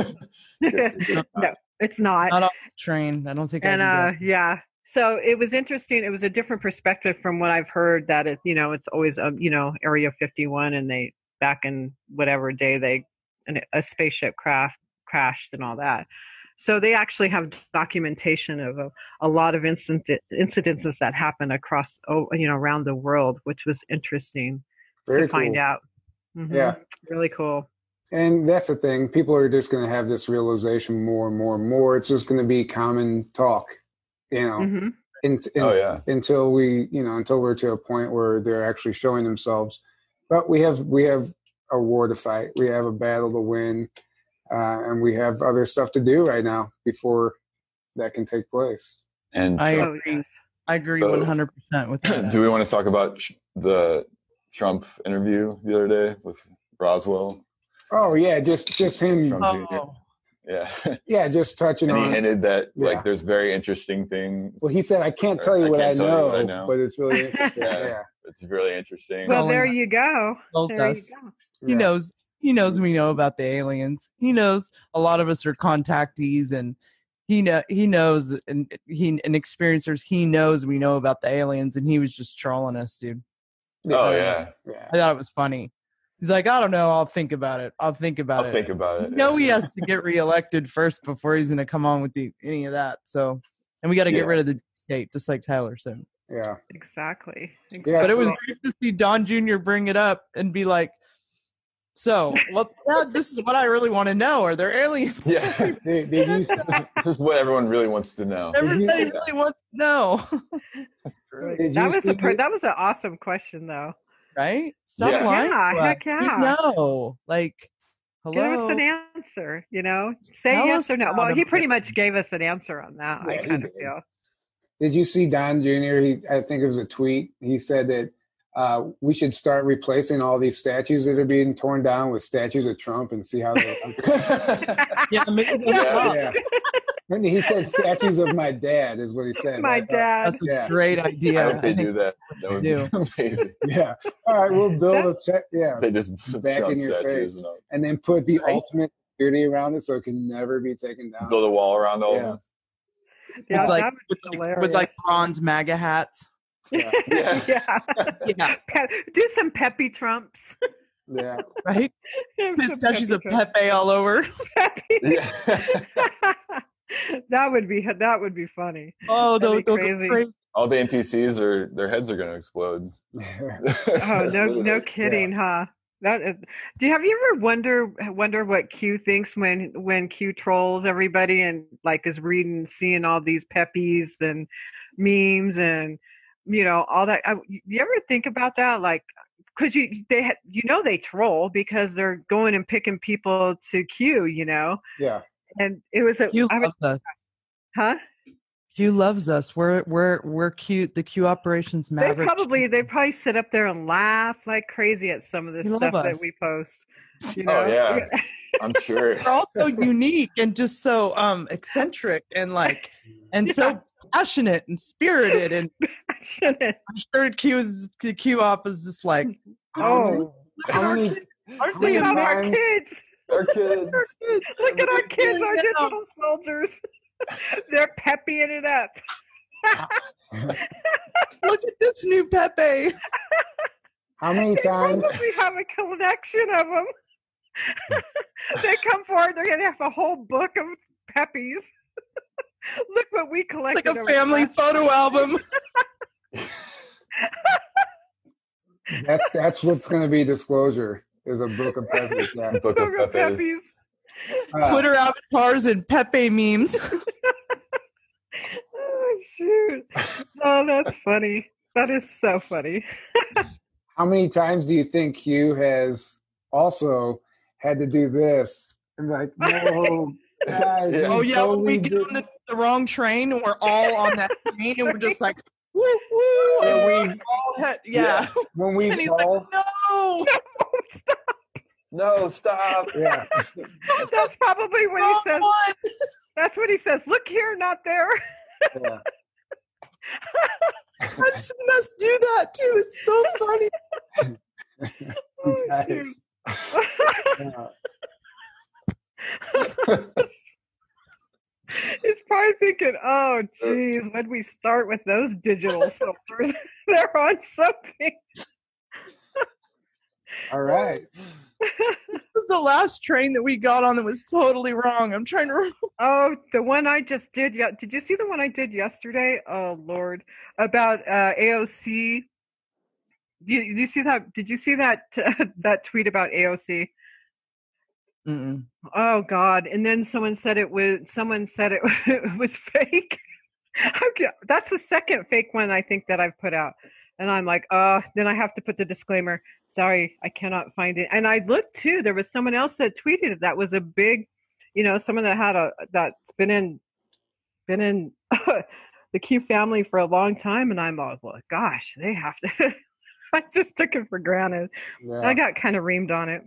no, it's not. Not on the train. I don't think. And I uh, yeah, so it was interesting. It was a different perspective from what I've heard. That it, you know, it's always a, you know, Area 51, and they back in whatever day they a spaceship craft crashed and all that. So they actually have documentation of a, a lot of incident, incidences that happen across, oh, you know, around the world, which was interesting Very to find cool. out. Mhm. Yeah. really cool. And that's the thing. People are just going to have this realization more and more and more. It's just going to be common talk, you know, hmm in, in- Oh yeah. until we, you know, until we're to a point where they're actually showing themselves. But we have we have a war to fight. We have a battle to win, uh, and we have other stuff to do right now before that can take place. And I- Trump- Oh. I agree So- 100 percent with that. do we want to talk about the Trump interview the other day with Roswell? Oh yeah, just just him. Trump Jr. Oh, Yeah, Yeah, just touching and he hinted that Yeah. like there's very interesting things. Well, he said, "I can't tell you what I can't tell you know, what I know." but it's really interesting." Yeah. yeah. it's really interesting. Well, Well, there you go. tells There you us. go. he Yeah. knows. He knows we know about the aliens. He knows a lot of us are contactees, and he know he knows and he and experiencers. He knows we know about the aliens, and he was just trolling us, dude. Oh yeah, yeah. I thought it was funny. He's like, I don't know. I'll think about it. I'll think about it. I'll think about it. You know, yeah. he has to get reelected first before he's going to come on with the, any of that. So, and we got to Yeah. get rid of the state, just like Tyler said. yeah. Exactly. Yeah, But it was great to see Don Jr. bring it up and be like, "So, well, yeah, this is what I really want to know. Are there aliens? Yeah, Did, did you? this is what everyone really wants to know. Everybody Yeah. really wants to know, That's great. That was a per- that was an awesome question though. Right? Stop Yeah. lying. Yeah, to heck We yeah. know, like, hello. Give us an answer, you know. Say Tell yes or no. Well, he pretty much gave us an answer on that. Yeah, I kind of did. feel. Did you see Don Jr.? He, I think it was a tweet. He said that uh, we should start replacing all these statues that are being torn down with statues of Trump and see how they. yeah, maybe that's Yeah. yeah. And he said statues of my dad is what he said. My I dad. That's a Yeah. great I idea. hope they think do that. That would do. be amazing. Yeah. All right, we'll build a check. Yeah, They just Back in your face. and and then put the Right. ultimate security around it so it can never be taken down. build a wall around all Yeah. of Yeah, with like, with, like, with like bronze MAGA hats. Yeah. Yeah. yeah. Yeah, do some peppy trumps. Yeah. right. Some statues of peppy trumps. Pepe all over. Peppy. them. Yeah. that would be that would be funny. Oh, That'd they'll, be crazy. go crazy. all the NPCs are their heads are going to explode. Oh no, no kidding, huh? That is, do you have you ever wonder wonder what Q thinks when when Q trolls everybody and like is reading seeing all these peppies and memes and you know all that? I, you ever think about that? Like, because you they ha- you know they troll because they're going and picking people to Q, you know, Yeah. And it was a Q I was, loves us. huh? Q loves us. We're we're we're cute. The Q operations They probably they probably sit up there and laugh like crazy at some of the They love stuff that we post. You Oh, know? yeah. I'm sure. They're also unique and just so um eccentric and like and Yeah. so passionate and spirited and Shouldn't. I'm sure Q is the Q op is just like Oh, How many? aren't how they many look at our kids. Our kids. Look at our kids, our digital soldiers. They're peppying it up. Look at this new Pepe. How many times? We have a collection of them. they come forward, they're going to have a whole book of peppies. Look what we collected. Like a family photo album. That's that's what's going to be disclosure. Is a book of peppies. Yeah. Book Book of of Pepe's. peppies. Uh, Twitter avatars and Pepe memes. Oh, shoot. Oh, that's funny. That is so funny. how how many times do you think Q has also had to do this? And like, no, guys, Yeah. we Oh yeah, when we get did- on the, the wrong train and we're all on that train and we're just like, woo woo. Yeah, and we- we all had, yeah. when we And he's all, like, no. No, stop. yeah, That's probably when he says. one." That's what he says. Look here, not there. yeah. I've seen us do that too. It's so funny. Oh, Guys, shoot. He's probably thinking, "Oh, uh, geez, when we start with those digital filters, they're on something." All right. This was the last train that we got on that was totally wrong. I'm trying to remember. Oh, the one I just did. Yeah, did you see the one I did yesterday? Oh Lord, about uh, AOC. You, you see that? Did you see that that tweet about AOC? Mm-mm. Oh God! And then someone said it was someone said it, it was fake. Okay, That's the second fake one I think that I've put out, and I'm like, uh. Then I have to put the disclaimer. Sorry, I cannot find it. And I looked too. There was someone else that tweeted it. That was a big, you know, someone that had a that's been in, been in the Q family for a long time, and I'm all, well, gosh, they have to. I just took it for granted. Yeah. I got kind of reamed on it.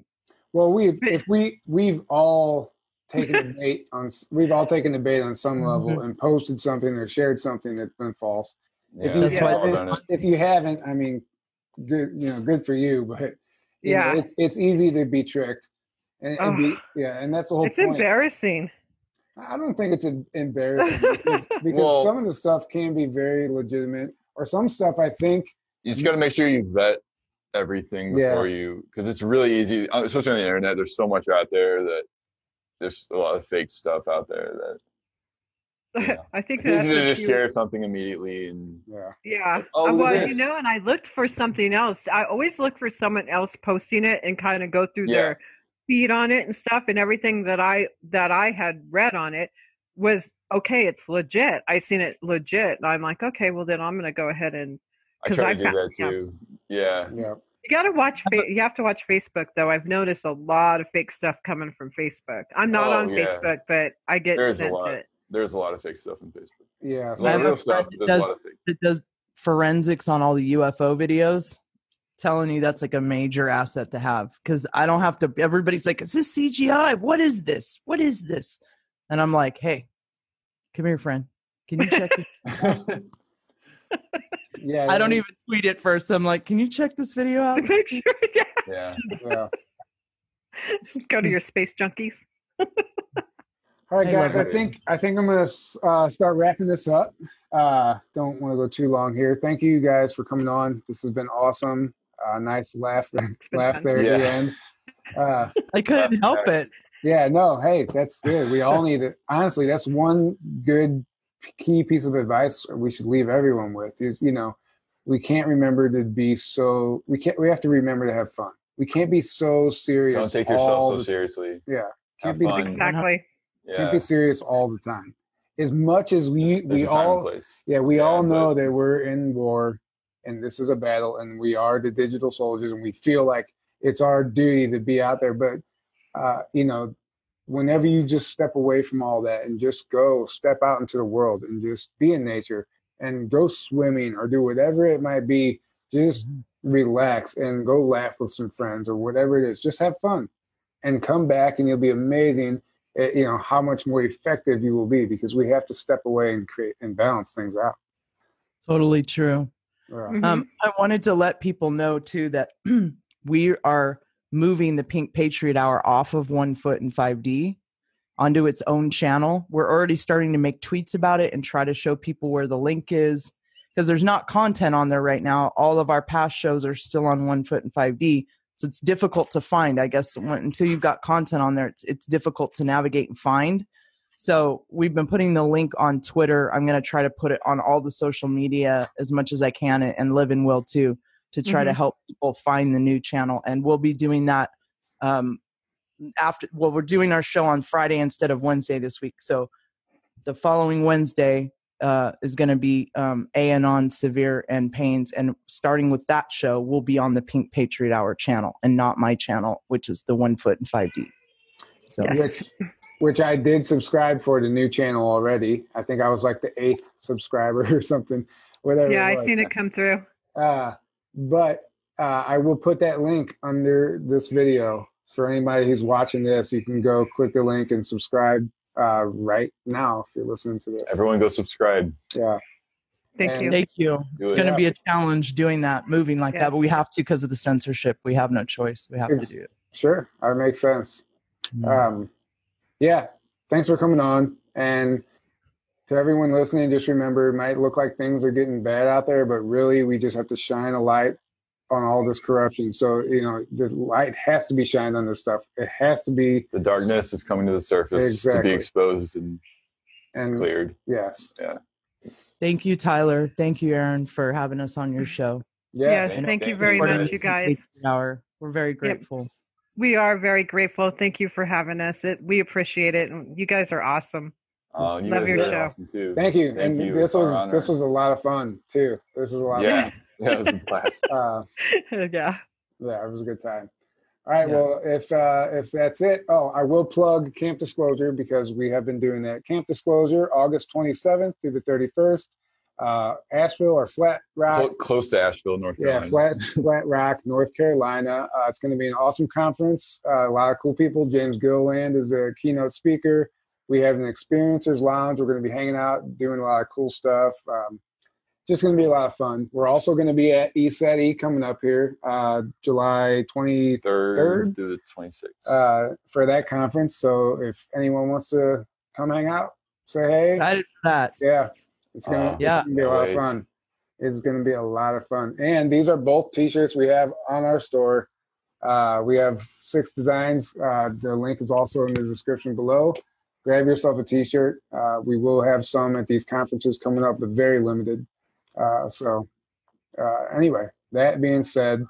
Well, we've if we we've all taken a bait on we've all taken the bait on some level and posted something or shared something that's been false. If you That's why I all think- done it. If you haven't, I mean, good you know, good for you, but you know, Yeah. it's it's easy to be tricked. And, and be, yeah, and that's the whole It's point. embarrassing. I don't think it's embarrassing because, because Well- some of the stuff can be very legitimate, or some stuff I think. You just got to make sure you vet everything Yeah. before you, because it's really easy, uh, especially on the internet. There's so much out there that there's a lot of fake stuff out there that Yeah. I think it's that's easy to just you- share something immediately and Yeah, Yeah. Like, oh, look at well, you know, and I looked for something else. I always look for someone else posting it and kind of go through Yeah. their feed on it and stuff. And everything that I that I had read on it was okay. It's legit. I seen it legit. And I'm like, okay, well then I'm gonna go ahead and I 'Cause try I to do found- that too. Yeah. yeah. you got to watch. Fa- you have to watch Facebook though. I've noticed a lot of fake stuff coming from Facebook. I'm not Oh, on yeah. Facebook, but I get There's sent it. There's a lot of fake stuff in Facebook. Yeah, A so lot of real stuff, friend but that there's a lot of fake. That does forensics on all the UFO videos. Telling you that's like a major asset to have because I don't have to. Everybody's like, "Is this CGI? What is this? What is this?" And I'm like, "Hey, come here, friend. Can you check this?" yeah. I don't yeah, even tweet it first. I'm like, "Can you check this video out?" To make sure, yeah. yeah. Yeah. Go to your space junkies. All right, guys. I think I think I'm gonna uh, start wrapping this up. Uh, don't want to go too long here. Thank you guys for coming on. This has been awesome. Uh, nice laugh, laugh fun. there at the end. Uh, I couldn't help it. yeah, no, hey, that's good. We all need it. Honestly, that's one good key piece of advice we should leave everyone with is you know we can't remember to be so we can't we have to remember to have fun. We can't be so serious. Don't take yourself so the- seriously. Yeah, can't be fun. Exactly. Can't be serious all the time. As much as we There's we a time and all yeah we Yeah, all know but- that we're in war and this is a battle and we are the digital soldiers and we feel like it's our duty to be out there. But uh, you know whenever you just step away from all that and just go step out into the world and just be in nature and go swimming or do whatever it might be just relax and go laugh with some friends or whatever it is. Just have fun and come back and you'll be amazing you know how much more effective you will be because we have to step away and create and balance things out Totally true. Yeah. Mhm. Um, I wanted to let people know too that we are moving the Pink Patriot Hour off of One Foot and 5D onto its own channel. We're already starting to make tweets about it and try to show people where the link is because there's not content on there right now. All of our past shows are still on One Foot and 5D. So it's difficult to find. I guess when, until you've got content on there, it's it's difficult to navigate and find. So we've been putting the link on Twitter. I'm going to try to put it on all the social media as much as I can, and- and Live and Will too, to try to Mhm. help people find the new channel. And we'll be doing that um, after. Well, we're doing our show on Friday instead of Wednesday this week. So the following Wednesday, uh, is going to be um, Anon Severe and Pains. And starting with that show, will be on the Pink Patriot Hour channel and not my channel, which is the One Foot and 5D. So, Yes. which which I did subscribe for the new channel already. I think I was like the eighth subscriber or something. Whatever. Yeah, I was. seen it come through. Uh, but uh, I will put that link under this video for anybody who's watching this. You can go click the link and subscribe uh, right now if you're listening to this. Everyone go subscribe. Yeah. Thank And- you. thank you. It's it. going to Yeah. be a challenge doing that, moving like that, but we have to because of the censorship. We have no choice. We have Ex- to do it. Sure, that makes sense. Mm. Um, yeah, thanks for coming on. And to everyone listening, just remember it might look like things are getting bad out there, but really we just have to shine a light on all this corruption. So, you know, the light has to be shined on this stuff. It has to be, The darkness is coming to the surface to be exposed and and cleared. yes, It's, Thank you, Tyler. Thank you, Aaron, for having us on your show. yes. Yes, And thank you very much, you guys. Patriot Hour. We're very grateful. We are very grateful. Thank you for having us. It, we appreciate it. And you guys are awesome. uh, you Love guys your are show. awesome too. Thank you. Thank and you. this was honor. this was a lot of fun too. This was a lot Yeah, yeah, it was a blast. Uh, yeah. Yeah, it was a good time. All right, Yeah. well, if uh, if that's it, oh, I will plug Camp Disclosure because we have been doing that. Camp Disclosure, August 27th through the 31st, uh, Asheville or Flat Rock. Close to Asheville, North Carolina. Yeah, Carolina. Flat Flat Rock, North Carolina. Uh, it's going to be an awesome conference. Uh, a lot of cool people. James Gilliland is a keynote speaker. We have an experiencers lounge. We're going to be hanging out, doing a lot of cool stuff. Um, just going to be a lot of fun. We're also going to be at E ECETI coming up here, uh, July 23rd Third, Third? through the 26th. uh, for that conference. So if anyone wants to come hang out, say hey. Excited for that. Yeah, it's gonna, Uh, Yeah. gonna be a lot of fun. It's gonna be a lot of fun. And these are both T-shirts we have on our store. Uh, we have six designs. Uh, the link is also in the description below. Grab yourself a T-shirt. Uh, we will have some at these conferences coming up, but very limited. Uh, so uh, anyway, that being said,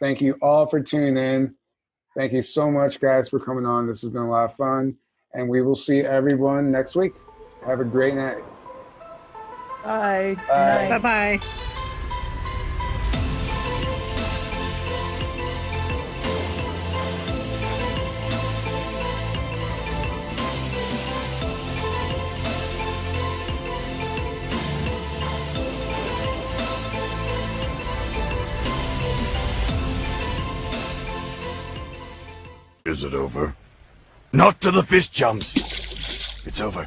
thank you all for tuning in. Thank you so much, guys, for coming on. This has been a lot of fun, and we will see everyone next week. Have a great night. Bye. Bye. Bye bye. Is it over? Not to the fist jumps. It's over.